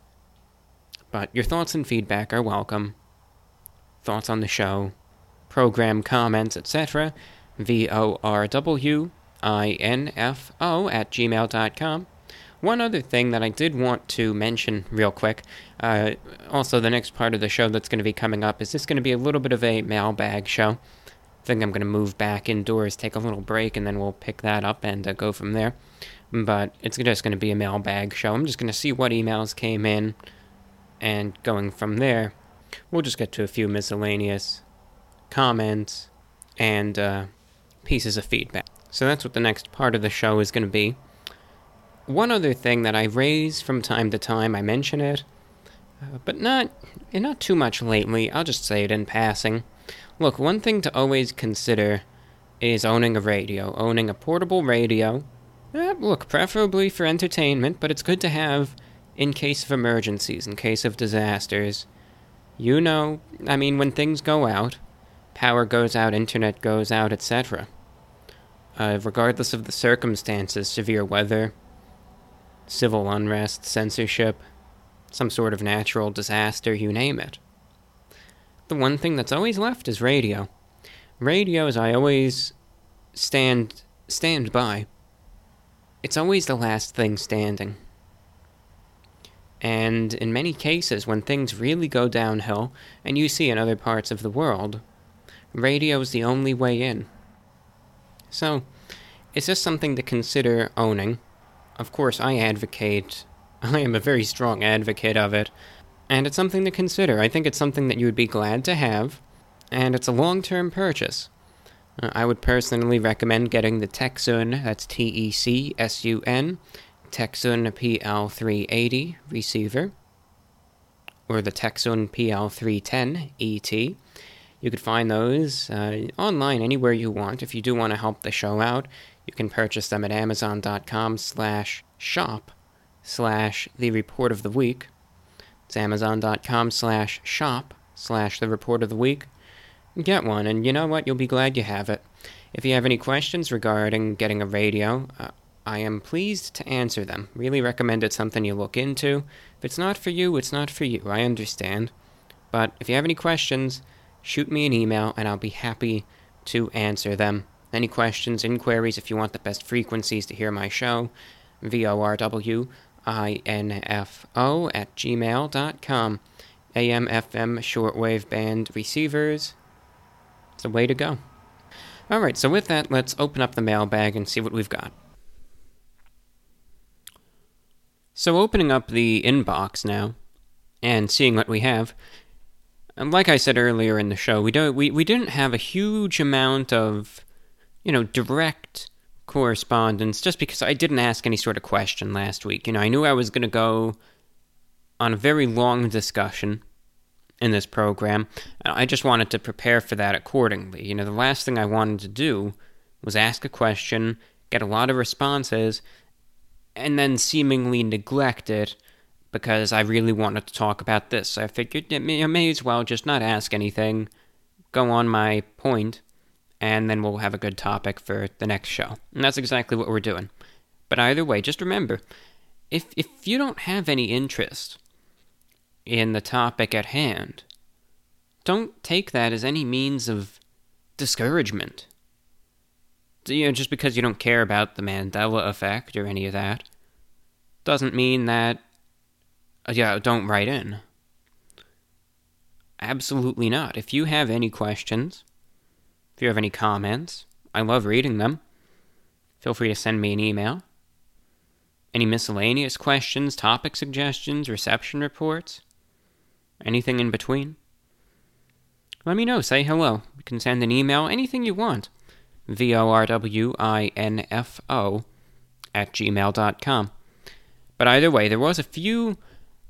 Speaker 1: But your thoughts and feedback are welcome. Thoughts on the show, program comments, etc. V O R W I N F O at gmail.com. One other thing that I did want to mention real quick uh, also, the next part of the show that's going to be coming up is this going to be a little bit of a mailbag show I think I'm going to move back indoors, take a little break, and then we'll pick that up and uh, go from there. But it's just going to be a mailbag show. I'm just going to see what emails came in, and going from there, we'll just get to a few miscellaneous comments and uh, pieces of feedback. So that's what the next part of the show is going to be. One other thing that I raise from time to time, I mention it, uh, but not not too much lately. I'll just say it in passing. Look, one thing to always consider is owning a radio, owning a portable radio. Eh, look, preferably for entertainment, but it's good to have in case of emergencies, in case of disasters. You know, I mean, when things go out, power goes out, internet goes out, etc. Uh, regardless of the circumstances, severe weather, civil unrest, censorship, some sort of natural disaster, you name it the one thing that's always left is radio. Radio Radios, I always stand stand by. It's always the last thing standing. And in many cases, when things really go downhill, and you see in other parts of the world, radio is the only way in. So, it's just something to consider owning. Of course, I advocate, I am a very strong advocate of it, and it's something to consider. I think it's something that you would be glad to have, and it's a long term purchase. Uh, I would personally recommend getting the Tecsun, that's T E C S U N, Tecsun PL380 receiver, or the Tecsun PL310 ET. You could find those uh, online anywhere you want. If you do want to help the show out, You can purchase them at amazon.com slash shop slash the report of the week. It's amazon.com slash shop slash the report of the week. Get one, and you know what? You'll be glad you have it. If you have any questions regarding getting a radio, uh, I am pleased to answer them. Really recommend it's something you look into. If it's not for you, it's not for you. I understand. But if you have any questions, shoot me an email and I'll be happy to answer them. Any questions, inquiries, if you want the best frequencies to hear my show, VORWINFO at gmail.com. AM, FM, shortwave band receivers. It's a way to go. Alright, so with that, let's open up the mailbag and see what we've got. So, opening up the inbox now and seeing what we have, and like I said earlier in the show, we don't we, we didn't have a huge amount of, you know, direct correspondence just because I didn't ask any sort of question last week. You know, I knew I was going to go on a very long discussion in this program. I just wanted to prepare for that accordingly. You know, the last thing I wanted to do was ask a question, get a lot of responses, and then seemingly neglect it because I really wanted to talk about this. I figured I may as well just not ask anything, go on my point, and then we'll have a good topic for the next show. And that's exactly what we're doing. But either way, just remember if, if you don't have any interest in the topic at hand, don't take that as any means of discouragement you know, just because you don't care about the Mandela effect or any of that, doesn't mean that, yeah, don't write in. Absolutely not. If you have any questions, if you have any comments, I love reading them. Feel free to send me an email. Any miscellaneous questions, topic suggestions, reception reports, anything in between? Let me know. Say hello. You can send an email, anything you want. V O R W I N F O at gmail.com. But either way, there was a few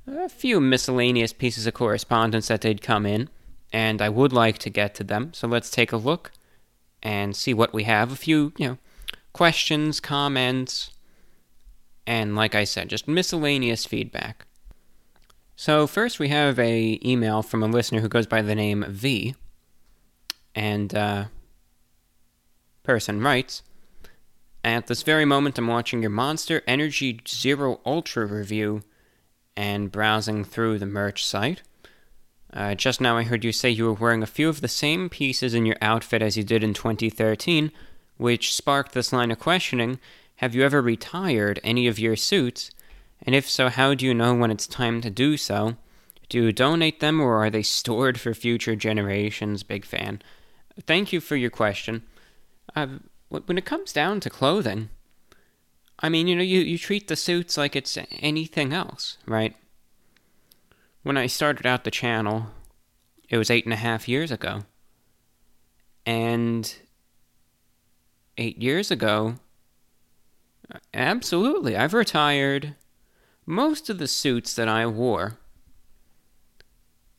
Speaker 1: a few miscellaneous pieces of correspondence that did come in, and I would like to get to them. So let's take a look and see what we have. A few, you know, questions, comments, and like I said, just miscellaneous feedback. So first we have a email from a listener who goes by the name V, and uh, person writes, At this very moment, I'm watching your Monster Energy Zero Ultra review and browsing through the merch site. Uh, just now, I heard you say you were wearing a few of the same pieces in your outfit as you did in 2013, which sparked this line of questioning Have you ever retired any of your suits? And if so, how do you know when it's time to do so? Do you donate them or are they stored for future generations? Big fan. Thank you for your question. Uh, when it comes down to clothing, I mean, you know, you, you treat the suits like it's anything else, right? When I started out the channel, it was eight and a half years ago. And eight years ago, absolutely, I've retired most of the suits that I wore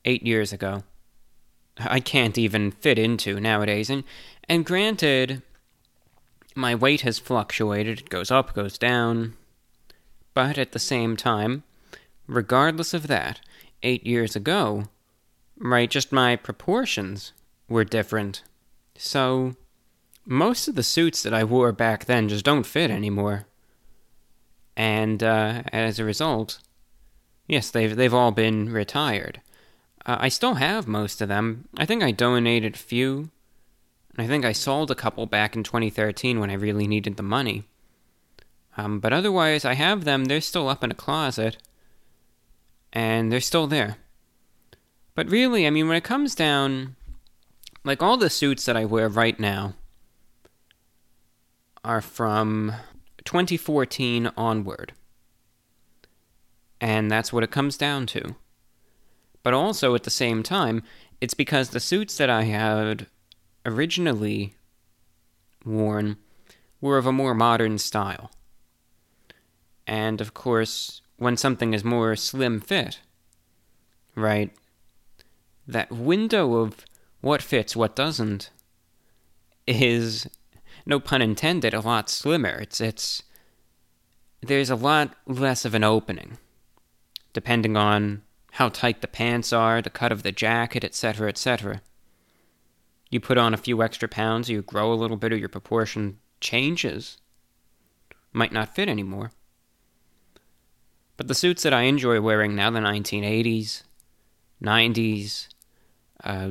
Speaker 1: eight years ago. I can't even fit into nowadays. And and granted, my weight has fluctuated. It goes up, goes down. But at the same time, regardless of that, eight years ago, right, just my proportions were different. So, most of the suits that I wore back then just don't fit anymore. And uh, as a result, yes, they've, they've all been retired. Uh, I still have most of them. I think I donated a few I think I sold a couple back in 2013 when I really needed the money. Um, but otherwise, I have them. They're still up in a closet. And they're still there. But really, I mean, when it comes down, like all the suits that I wear right now are from 2014 onward. And that's what it comes down to. But also at the same time, it's because the suits that I had originally worn were of a more modern style. And of course, when something is more slim fit, right, that window of what fits, what doesn't, is no pun intended, a lot slimmer. It's it's there's a lot less of an opening, depending on how tight the pants are, the cut of the jacket, etc., etc. You put on a few extra pounds, you grow a little bit, or your proportion changes. Might not fit anymore. But the suits that I enjoy wearing now, the 1980s, 90s, uh,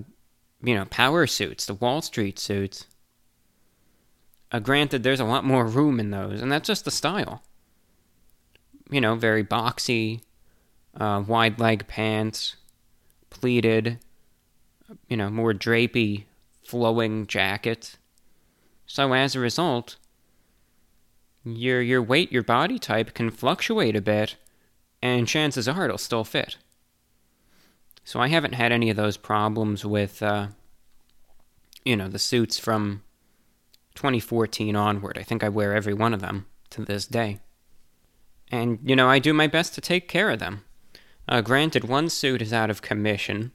Speaker 1: you know, power suits, the Wall Street suits. Uh, granted, there's a lot more room in those, and that's just the style. You know, very boxy, uh, wide leg pants, pleated, you know, more drapey, flowing jacket. So as a result, your your weight, your body type can fluctuate a bit, and chances are it'll still fit. So I haven't had any of those problems with, uh, you know, the suits from 2014 onward. I think I wear every one of them to this day. And, you know, I do my best to take care of them. Uh, granted, one suit is out of commission,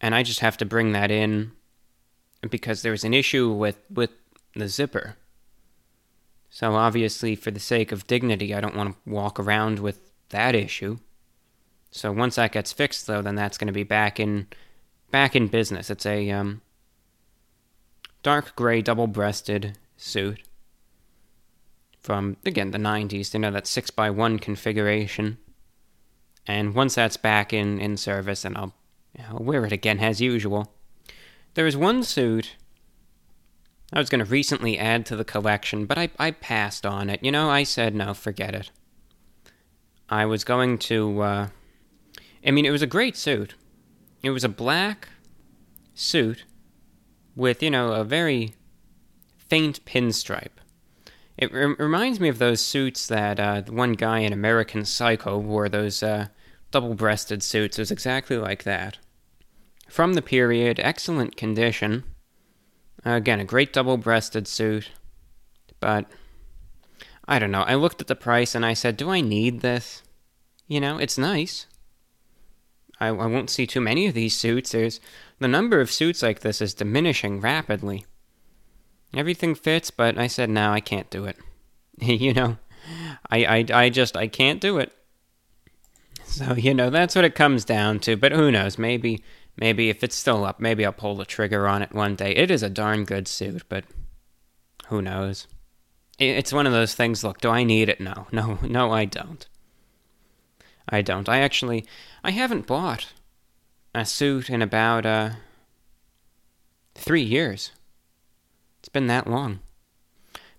Speaker 1: and I just have to bring that in because there was an issue with, with the zipper. So, obviously, for the sake of dignity, I don't want to walk around with that issue. So once that gets fixed, though, then that's going to be back in back in business. It's a um, dark gray double-breasted suit from again the 90s. You know that six by one configuration. And once that's back in in service, and I'll, I'll wear it again as usual. There is one suit I was going to recently add to the collection, but I, I passed on it. You know, I said no, forget it. I was going to. Uh, I mean, it was a great suit. It was a black suit with, you know, a very faint pinstripe. It re- reminds me of those suits that uh, one guy in American Psycho wore, those uh, double breasted suits. It was exactly like that. From the period, excellent condition. Again, a great double breasted suit. But, I don't know. I looked at the price and I said, do I need this? You know, it's nice. I, I won't see too many of these suits. There's the number of suits like this is diminishing rapidly. Everything fits, but I said no, I can't do it. you know, I, I I just I can't do it. So you know that's what it comes down to. But who knows? Maybe maybe if it's still up, maybe I'll pull the trigger on it one day. It is a darn good suit, but who knows? It's one of those things. Look, do I need it? No, no, no, I don't. I don't. I actually, I haven't bought a suit in about uh, three years. It's been that long.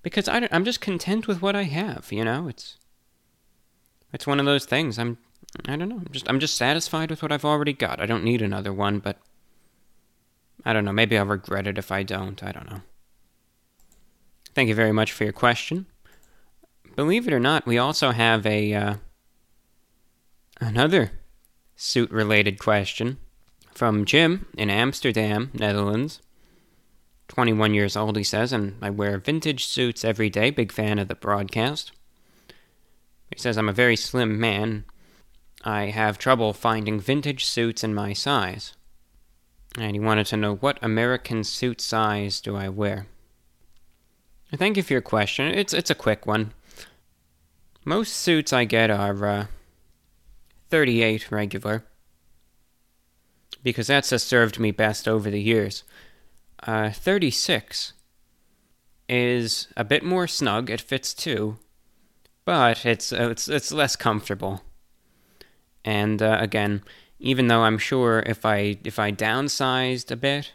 Speaker 1: Because I am just content with what I have. You know, it's it's one of those things. I'm I don't know. I'm just I'm just satisfied with what I've already got. I don't need another one, but I don't know. Maybe I'll regret it if I don't. I don't know. Thank you very much for your question. Believe it or not, we also have a uh, Another suit related question from Jim in Amsterdam, Netherlands. 21 years old, he says, and I wear vintage suits every day. Big fan of the broadcast. He says, I'm a very slim man. I have trouble finding vintage suits in my size. And he wanted to know what American suit size do I wear? Thank you for your question. It's, it's a quick one. Most suits I get are uh, 38 regular, because that's has served me best over the years. Uh, 36 is a bit more snug. It fits too, but it's uh, it's it's less comfortable. And uh, again, even though I'm sure if I if I downsized a bit,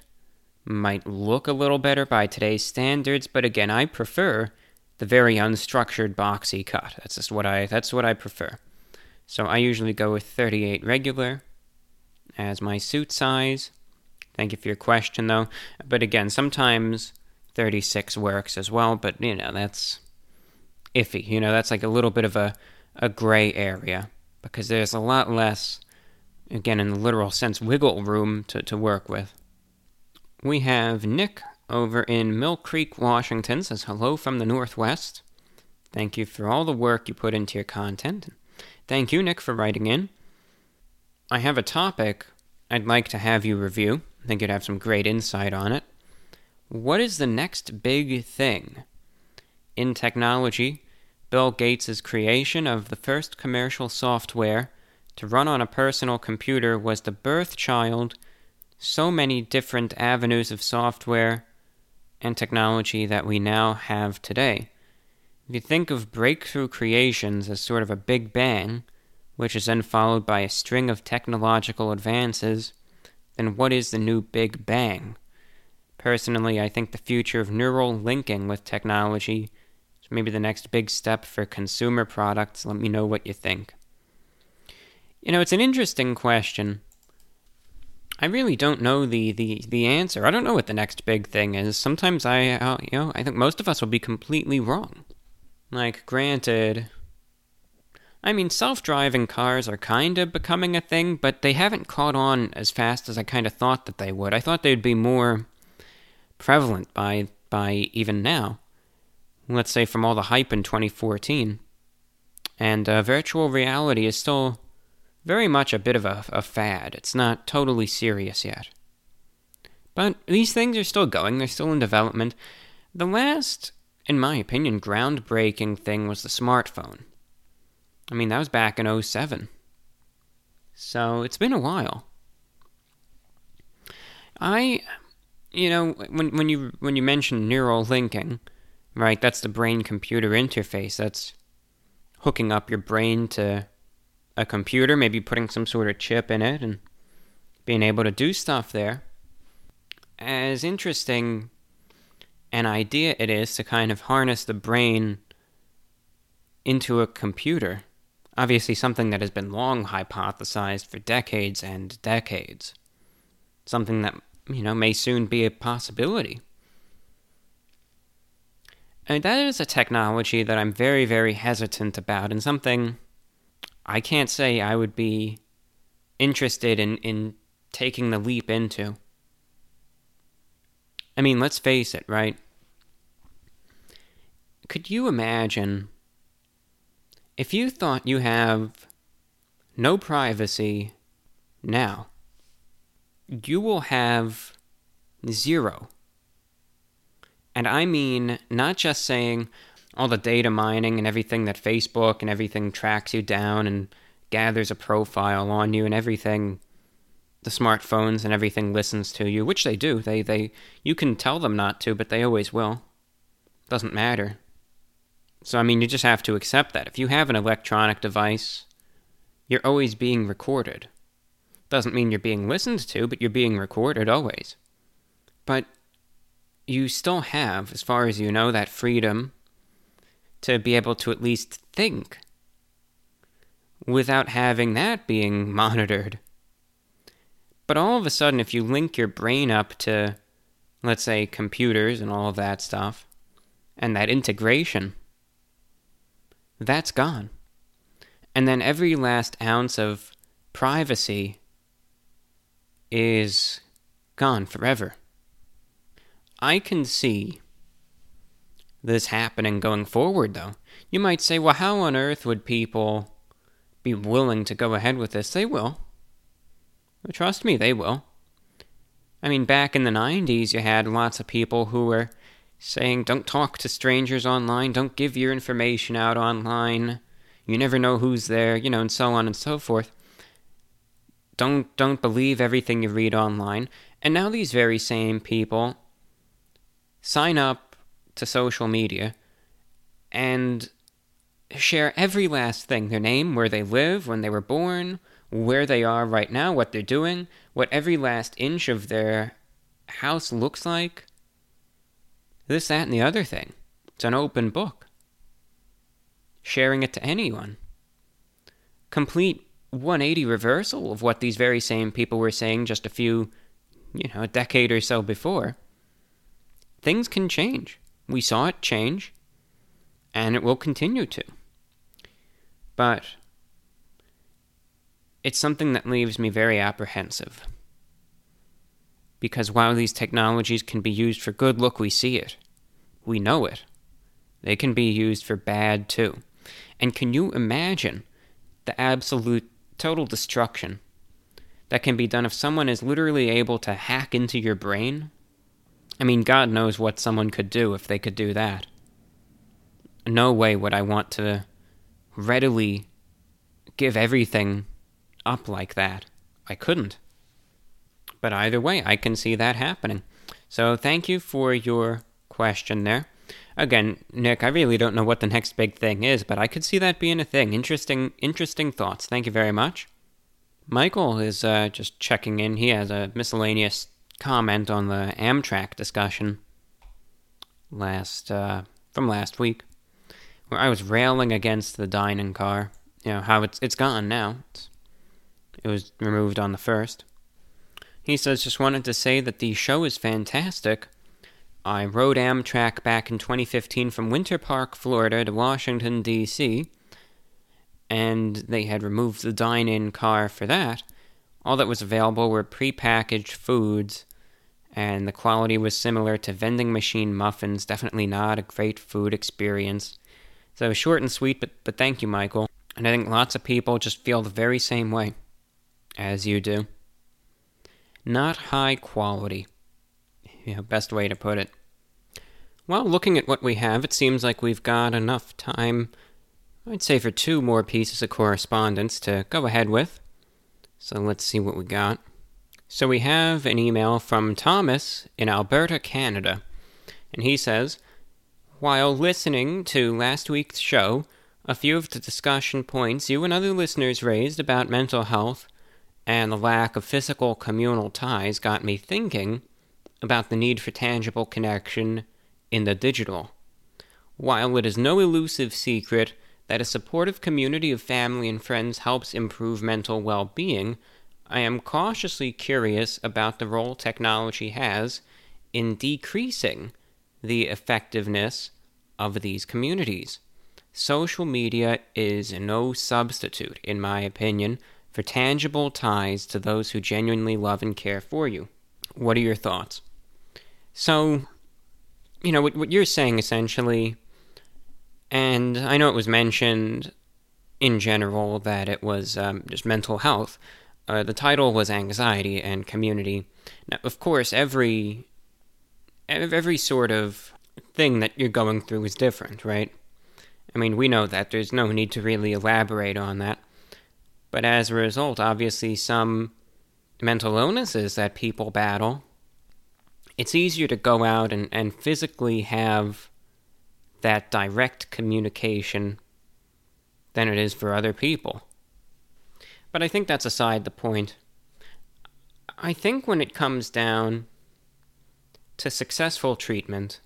Speaker 1: might look a little better by today's standards, but again, I prefer the very unstructured boxy cut. That's just what I that's what I prefer. So I usually go with 38 regular as my suit size. Thank you for your question, though. But again, sometimes 36 works as well, but you know, that's iffy. You know, that's like a little bit of a, a gray area because there's a lot less, again, in the literal sense, wiggle room to, to work with. We have Nick over in Mill Creek, Washington says hello from the Northwest. Thank you for all the work you put into your content. Thank you, Nick, for writing in. I have a topic I'd like to have you review. I think you'd have some great insight on it. what is the next big thing? In technology, Bill Gates' creation of the first commercial software to run on a personal computer was the birth child so many different avenues of software and technology that we now have today. If you think of breakthrough creations as sort of a big bang, which is then followed by a string of technological advances, then what is the new big bang? Personally, I think the future of neural linking with technology maybe the next big step for consumer products. Let me know what you think. You know, it's an interesting question. I really don't know the, the, the answer. I don't know what the next big thing is. Sometimes I, uh, you know, I think most of us will be completely wrong. Like, granted, I mean, self driving cars are kind of becoming a thing, but they haven't caught on as fast as I kind of thought that they would. I thought they'd be more prevalent by, by even now. Let's say from all the hype in 2014. And uh, virtual reality is still very much a bit of a, a fad. It's not totally serious yet. But these things are still going, they're still in development. The last, in my opinion, groundbreaking thing was the smartphone. I mean, that was back in 07. So it's been a while. I, you know, when when you when you mention neural linking, right? That's the brain computer interface. That's hooking up your brain to a computer, maybe putting some sort of chip in it and being able to do stuff there. As interesting an idea it is to kind of harness the brain into a computer. Obviously, something that has been long hypothesized for decades and decades. Something that, you know, may soon be a possibility. And that is a technology that I'm very, very hesitant about, and something I can't say I would be interested in, in taking the leap into. I mean, let's face it, right? Could you imagine if you thought you have no privacy now, you will have zero. And I mean, not just saying, all the data mining and everything that Facebook and everything tracks you down and gathers a profile on you and everything the smartphones and everything listens to you, which they do. They they you can tell them not to, but they always will. Doesn't matter. So I mean, you just have to accept that. If you have an electronic device, you're always being recorded. Doesn't mean you're being listened to, but you're being recorded always. But you still have, as far as you know, that freedom to be able to at least think without having that being monitored. But all of a sudden, if you link your brain up to, let's say, computers and all of that stuff, and that integration, that's gone. And then every last ounce of privacy is gone forever. I can see this happening going forward, though. You might say, well, how on earth would people be willing to go ahead with this? They will. Trust me, they will. I mean, back in the 90s, you had lots of people who were saying, don't talk to strangers online, don't give your information out online, you never know who's there, you know, and so on and so forth. Don't, don't believe everything you read online. And now these very same people sign up to social media and share every last thing their name, where they live, when they were born, where they are right now, what they're doing, what every last inch of their house looks like. This, that, and the other thing. It's an open book. Sharing it to anyone. Complete 180 reversal of what these very same people were saying just a few, you know, a decade or so before. Things can change. We saw it change, and it will continue to. But it's something that leaves me very apprehensive. Because while these technologies can be used for good, look, we see it. We know it. They can be used for bad too. And can you imagine the absolute total destruction that can be done if someone is literally able to hack into your brain I mean, God knows what someone could do if they could do that. No way would I want to readily give everything up like that. I couldn't. But either way, I can see that happening. So thank you for your question there. Again, Nick, I really don't know what the next big thing is, but I could see that being a thing. Interesting, interesting thoughts. Thank you very much. Michael is uh, just checking in. He has a miscellaneous comment on the Amtrak discussion last uh, from last week, where I was railing against the dining car. You know how it's it's gone now. It's, it was removed on the first. He says, just wanted to say that the show is fantastic. I rode Amtrak back in 2015 from Winter Park, Florida to Washington, D.C., and they had removed the dine in car for that. All that was available were prepackaged foods, and the quality was similar to vending machine muffins. Definitely not a great food experience. So short and sweet, but, but thank you, Michael. And I think lots of people just feel the very same way as you do not high quality. Yeah, best way to put it. Well, looking at what we have, it seems like we've got enough time, I'd say, for two more pieces of correspondence to go ahead with. So let's see what we got. So we have an email from Thomas in Alberta, Canada. And he says, While listening to last week's show, a few of the discussion points you and other listeners raised about mental health and the lack of physical communal ties got me thinking about the need for tangible connection in the digital. While it is no elusive secret that a supportive community of family and friends helps improve mental well being, I am cautiously curious about the role technology has in decreasing the effectiveness of these communities. Social media is no substitute, in my opinion, for tangible ties to those who genuinely love and care for you. What are your thoughts? So, you know, what, what you're saying essentially, and I know it was mentioned in general that it was um, just mental health. Uh, the title was anxiety and community. Now, of course, every every sort of thing that you're going through is different, right? I mean, we know that. There's no need to really elaborate on that. But as a result, obviously, some mental illnesses that people battle, it's easier to go out and, and physically have that direct communication than it is for other people. But I think that's aside the point. I think when it comes down to successful treatment,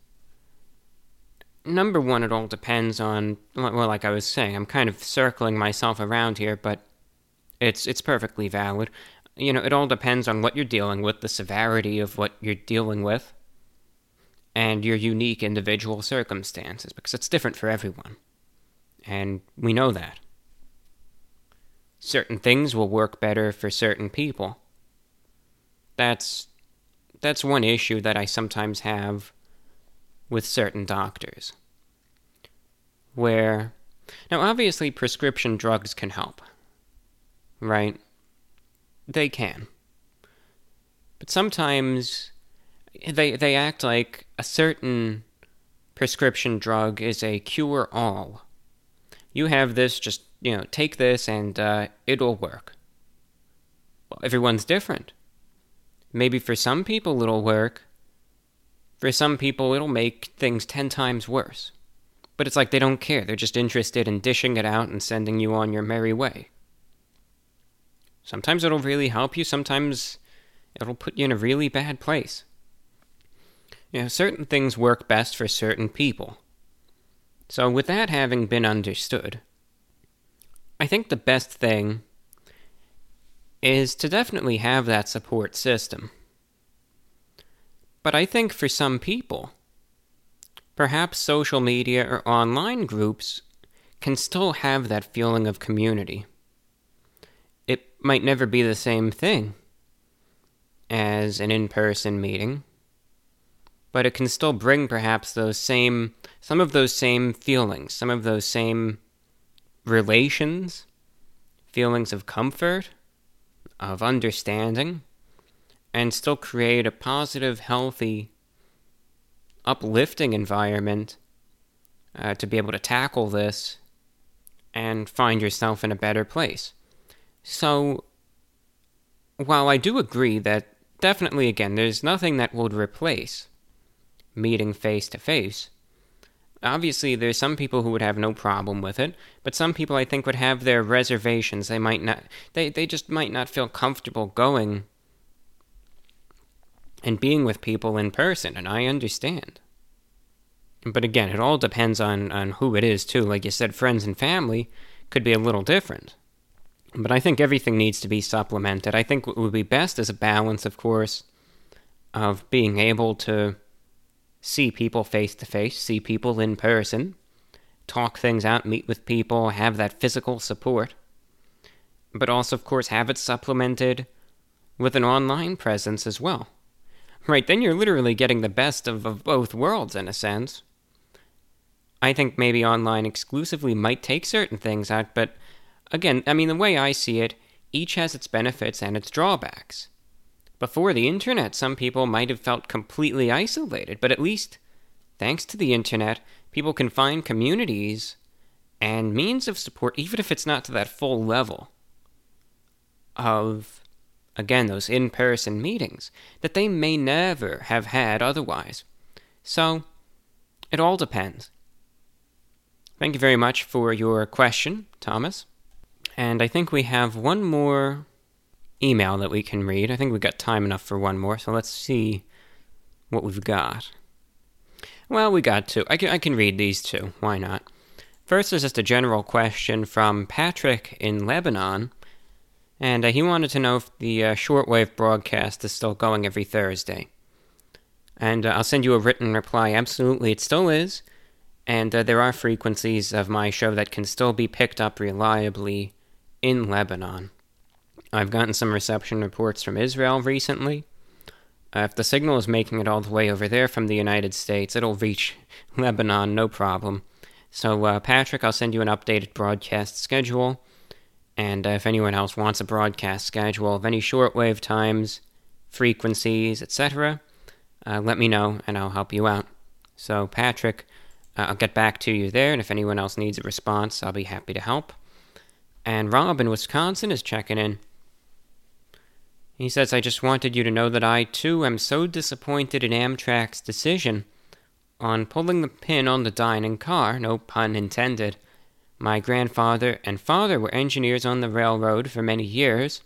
Speaker 1: number one, it all depends on, well, like I was saying, I'm kind of circling myself around here, but it's it's perfectly valid. You know, it all depends on what you're dealing with, the severity of what you're dealing with, and your unique individual circumstances, because it's different for everyone. And we know that. Certain things will work better for certain people. That's that's one issue that I sometimes have with certain doctors. Where now obviously prescription drugs can help right? They can. But sometimes they they act like a certain prescription drug is a cure all. You have this, just you know, take this and uh, it'll work. Well, everyone's different. Maybe for some people it'll work. For some people it'll make things ten times worse. But it's like they don't care. They're just interested in dishing it out and sending you on your merry way. Sometimes it'll really help you, sometimes it'll put you in a really bad place. You know, certain things work best for certain people. So, with that having been understood, I think the best thing is to definitely have that support system. But I think for some people, perhaps social media or online groups can still have that feeling of community It might never be the same thing as an in person meeting, but it can still bring perhaps those same, some of those same feelings, some of those same relations, feelings of comfort, of understanding, and still create a positive, healthy uplifting environment uh, to be able to tackle this and find yourself in a better place. So, while I do agree that definitely, again, there's nothing that would replace meeting face to face, obviously there's some people who would have no problem with it, but some people I think would have their reservations. They might not, they, they just might not feel comfortable going and being with people in person, and I understand. But again, it all depends on, on who it is, too. Like you said, friends and family could be a little different. But I think everything needs to be supplemented. I think what would be best is a balance, of course, of being able to see people face to face, see people in person, talk things out, meet with people, have that physical support. But also, of course, have it supplemented with an online presence as well. Right, then you're literally getting the best of, of both worlds in a sense. I think maybe online exclusively might take certain things out, but again, I mean, the way I see it, each has its benefits and its drawbacks. Before the internet, some people might have felt completely isolated, but at least, thanks to the internet, people can find communities and means of support, even if it's not to that full level of, again, those in person meetings that they may never have had otherwise. So, it all depends. Thank you very much for your question, Thomas. And I think we have one more email that we can read. I think we've got time enough for one more, so let's see what we've got. Well, we got two. I can, I can read these two. Why not? First is just a general question from Patrick in Lebanon, and uh, he wanted to know if the uh, shortwave broadcast is still going every Thursday. And uh, I'll send you a written reply. Absolutely, it still is. And uh, there are frequencies of my show that can still be picked up reliably in Lebanon. I've gotten some reception reports from Israel recently. Uh, if the signal is making it all the way over there from the United States, it'll reach Lebanon no problem. So, uh, Patrick, I'll send you an updated broadcast schedule. And uh, if anyone else wants a broadcast schedule of any shortwave times, frequencies, etc., uh, let me know and I'll help you out. So, Patrick, uh, I'll get back to you there, and if anyone else needs a response, I'll be happy to help. And Rob in Wisconsin is checking in. He says, I just wanted you to know that I, too, am so disappointed in Amtrak's decision on pulling the pin on the dining car, no pun intended. My grandfather and father were engineers on the railroad for many years,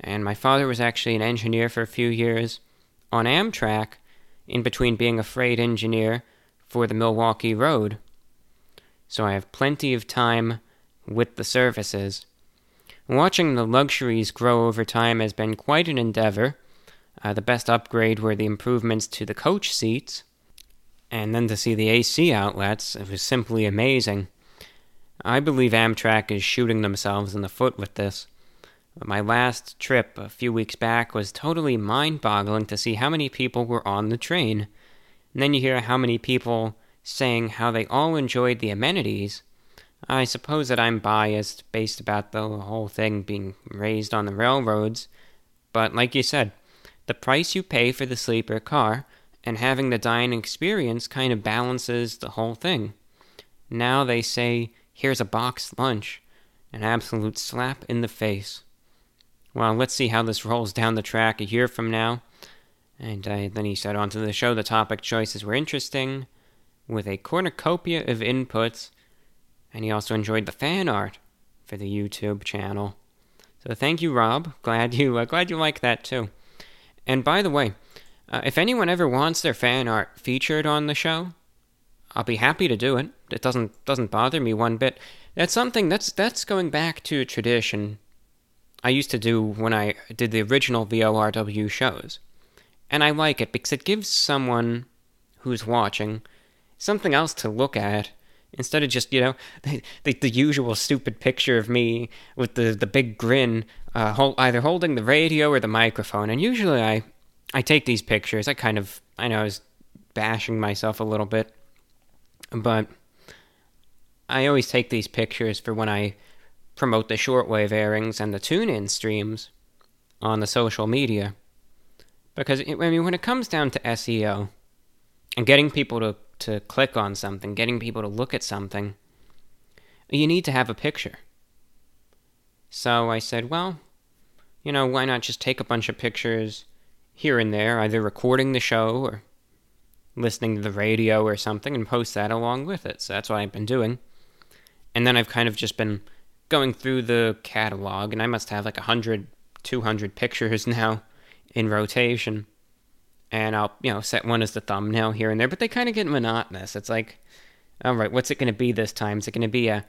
Speaker 1: and my father was actually an engineer for a few years on Amtrak, in between being a freight engineer for the Milwaukee Road. So I have plenty of time with the services. Watching the luxuries grow over time has been quite an endeavor. Uh, the best upgrade were the improvements to the coach seats, and then to see the AC outlets, it was simply amazing. I believe Amtrak is shooting themselves in the foot with this. My last trip a few weeks back was totally mind boggling to see how many people were on the train. And then you hear how many people saying how they all enjoyed the amenities. I suppose that I'm biased based about the whole thing being raised on the railroads, but like you said, the price you pay for the sleeper car and having the dining experience kind of balances the whole thing. Now they say, here's a box lunch, an absolute slap in the face. Well, let's see how this rolls down the track a year from now. And uh, then he said, onto the show, the topic choices were interesting, with a cornucopia of inputs, and he also enjoyed the fan art for the YouTube channel. So thank you, Rob. Glad you uh, glad you like that too. And by the way, uh, if anyone ever wants their fan art featured on the show, I'll be happy to do it. It doesn't doesn't bother me one bit. That's something that's that's going back to a tradition I used to do when I did the original VORW shows. And I like it because it gives someone who's watching something else to look at instead of just, you know, the, the, the usual stupid picture of me with the, the big grin, uh, hold, either holding the radio or the microphone. And usually I, I take these pictures. I kind of, I know I was bashing myself a little bit, but I always take these pictures for when I promote the shortwave airings and the tune in streams on the social media. Because, I mean, when it comes down to SEO, and getting people to, to click on something, getting people to look at something, you need to have a picture. So I said, well, you know, why not just take a bunch of pictures here and there, either recording the show or listening to the radio or something, and post that along with it. So that's what I've been doing. And then I've kind of just been going through the catalog, and I must have like 100, 200 pictures now in rotation. And I'll, you know, set one as the thumbnail here and there, but they kind of get monotonous. It's like, all right, what's it going to be this time? Is it going to be a,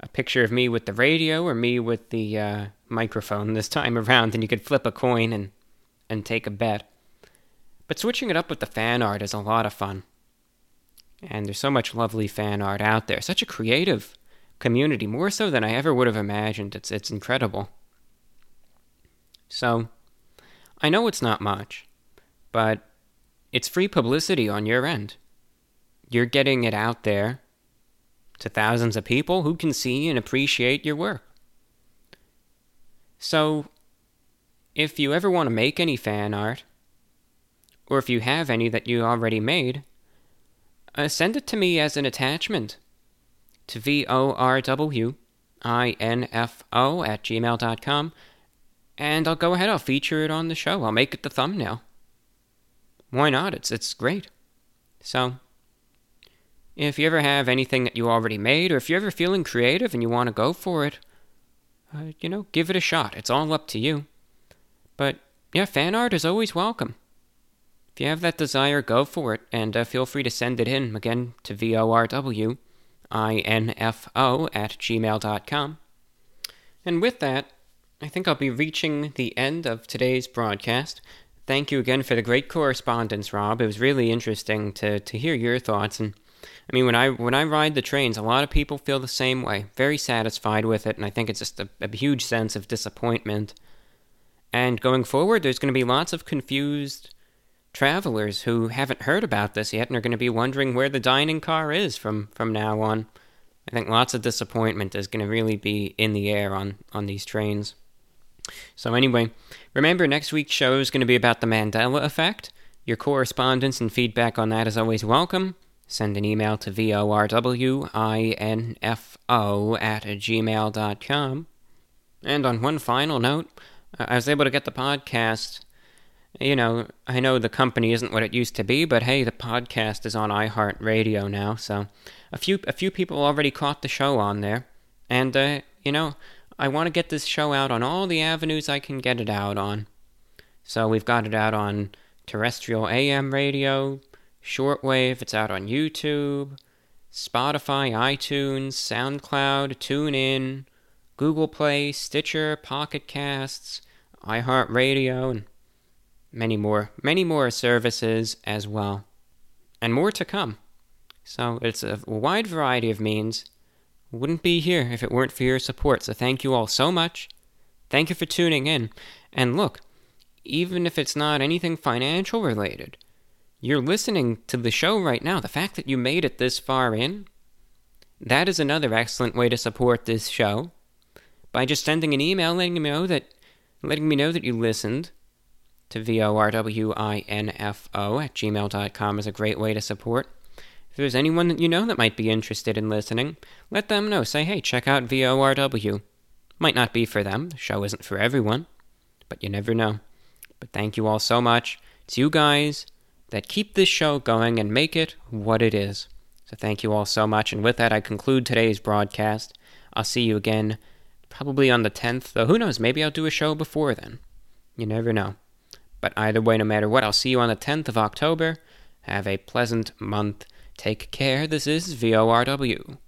Speaker 1: a picture of me with the radio or me with the uh, microphone this time around? And you could flip a coin and, and take a bet. But switching it up with the fan art is a lot of fun. And there's so much lovely fan art out there. Such a creative community, more so than I ever would have imagined. It's it's incredible. So, I know it's not much, but it's free publicity on your end. You're getting it out there to thousands of people who can see and appreciate your work. So, if you ever want to make any fan art, or if you have any that you already made, uh, send it to me as an attachment to V-O-R-W-I-N-F-O at gmail.com, and I'll go ahead, I'll feature it on the show. I'll make it the thumbnail. Why not? It's, it's great. So, if you ever have anything that you already made, or if you're ever feeling creative and you want to go for it, uh, you know, give it a shot. It's all up to you. But, yeah, fan art is always welcome. If you have that desire, go for it, and uh, feel free to send it in, again, to V-O-R-W info at gmail.com. And with that, I think I'll be reaching the end of today's broadcast. Thank you again for the great correspondence, Rob. It was really interesting to, to hear your thoughts. And I mean, when I when I ride the trains, a lot of people feel the same way. Very satisfied with it, and I think it's just a, a huge sense of disappointment. And going forward, there's going to be lots of confused travelers who haven't heard about this yet and are going to be wondering where the dining car is from, from now on. I think lots of disappointment is going to really be in the air on, on these trains. So, anyway, remember next week's show is going to be about the Mandela effect. Your correspondence and feedback on that is always welcome. Send an email to vorwinfo at gmail.com. And on one final note, I was able to get the podcast you know, I know the company isn't what it used to be, but hey, the podcast is on iHeartRadio now, so a few a few people already caught the show on there, and uh, you know, I want to get this show out on all the avenues I can get it out on. So we've got it out on terrestrial AM radio, shortwave. It's out on YouTube, Spotify, iTunes, SoundCloud, TuneIn, Google Play, Stitcher, Pocket Casts, iHeartRadio, and many more, many more services as well, and more to come. So it's a wide variety of means. Wouldn't be here if it weren't for your support. So thank you all so much. Thank you for tuning in. And look, even if it's not anything financial related, you're listening to the show right now. The fact that you made it this far in, that is another excellent way to support this show by just sending an email letting me know that letting me know that you listened to V-O-R-W-I-N-F-O at gmail.com is a great way to support. If there's anyone that you know that might be interested in listening, let them know. Say, hey, check out VORW. Might not be for them, the show isn't for everyone, but you never know. But thank you all so much. It's you guys that keep this show going and make it what it is. So thank you all so much. And with that, I conclude today's broadcast. I'll see you again probably on the 10th, though who knows, maybe I'll do a show before then. You never know. But either way, no matter what, I'll see you on the 10th of October. Have a pleasant month. Take care. This is VORW.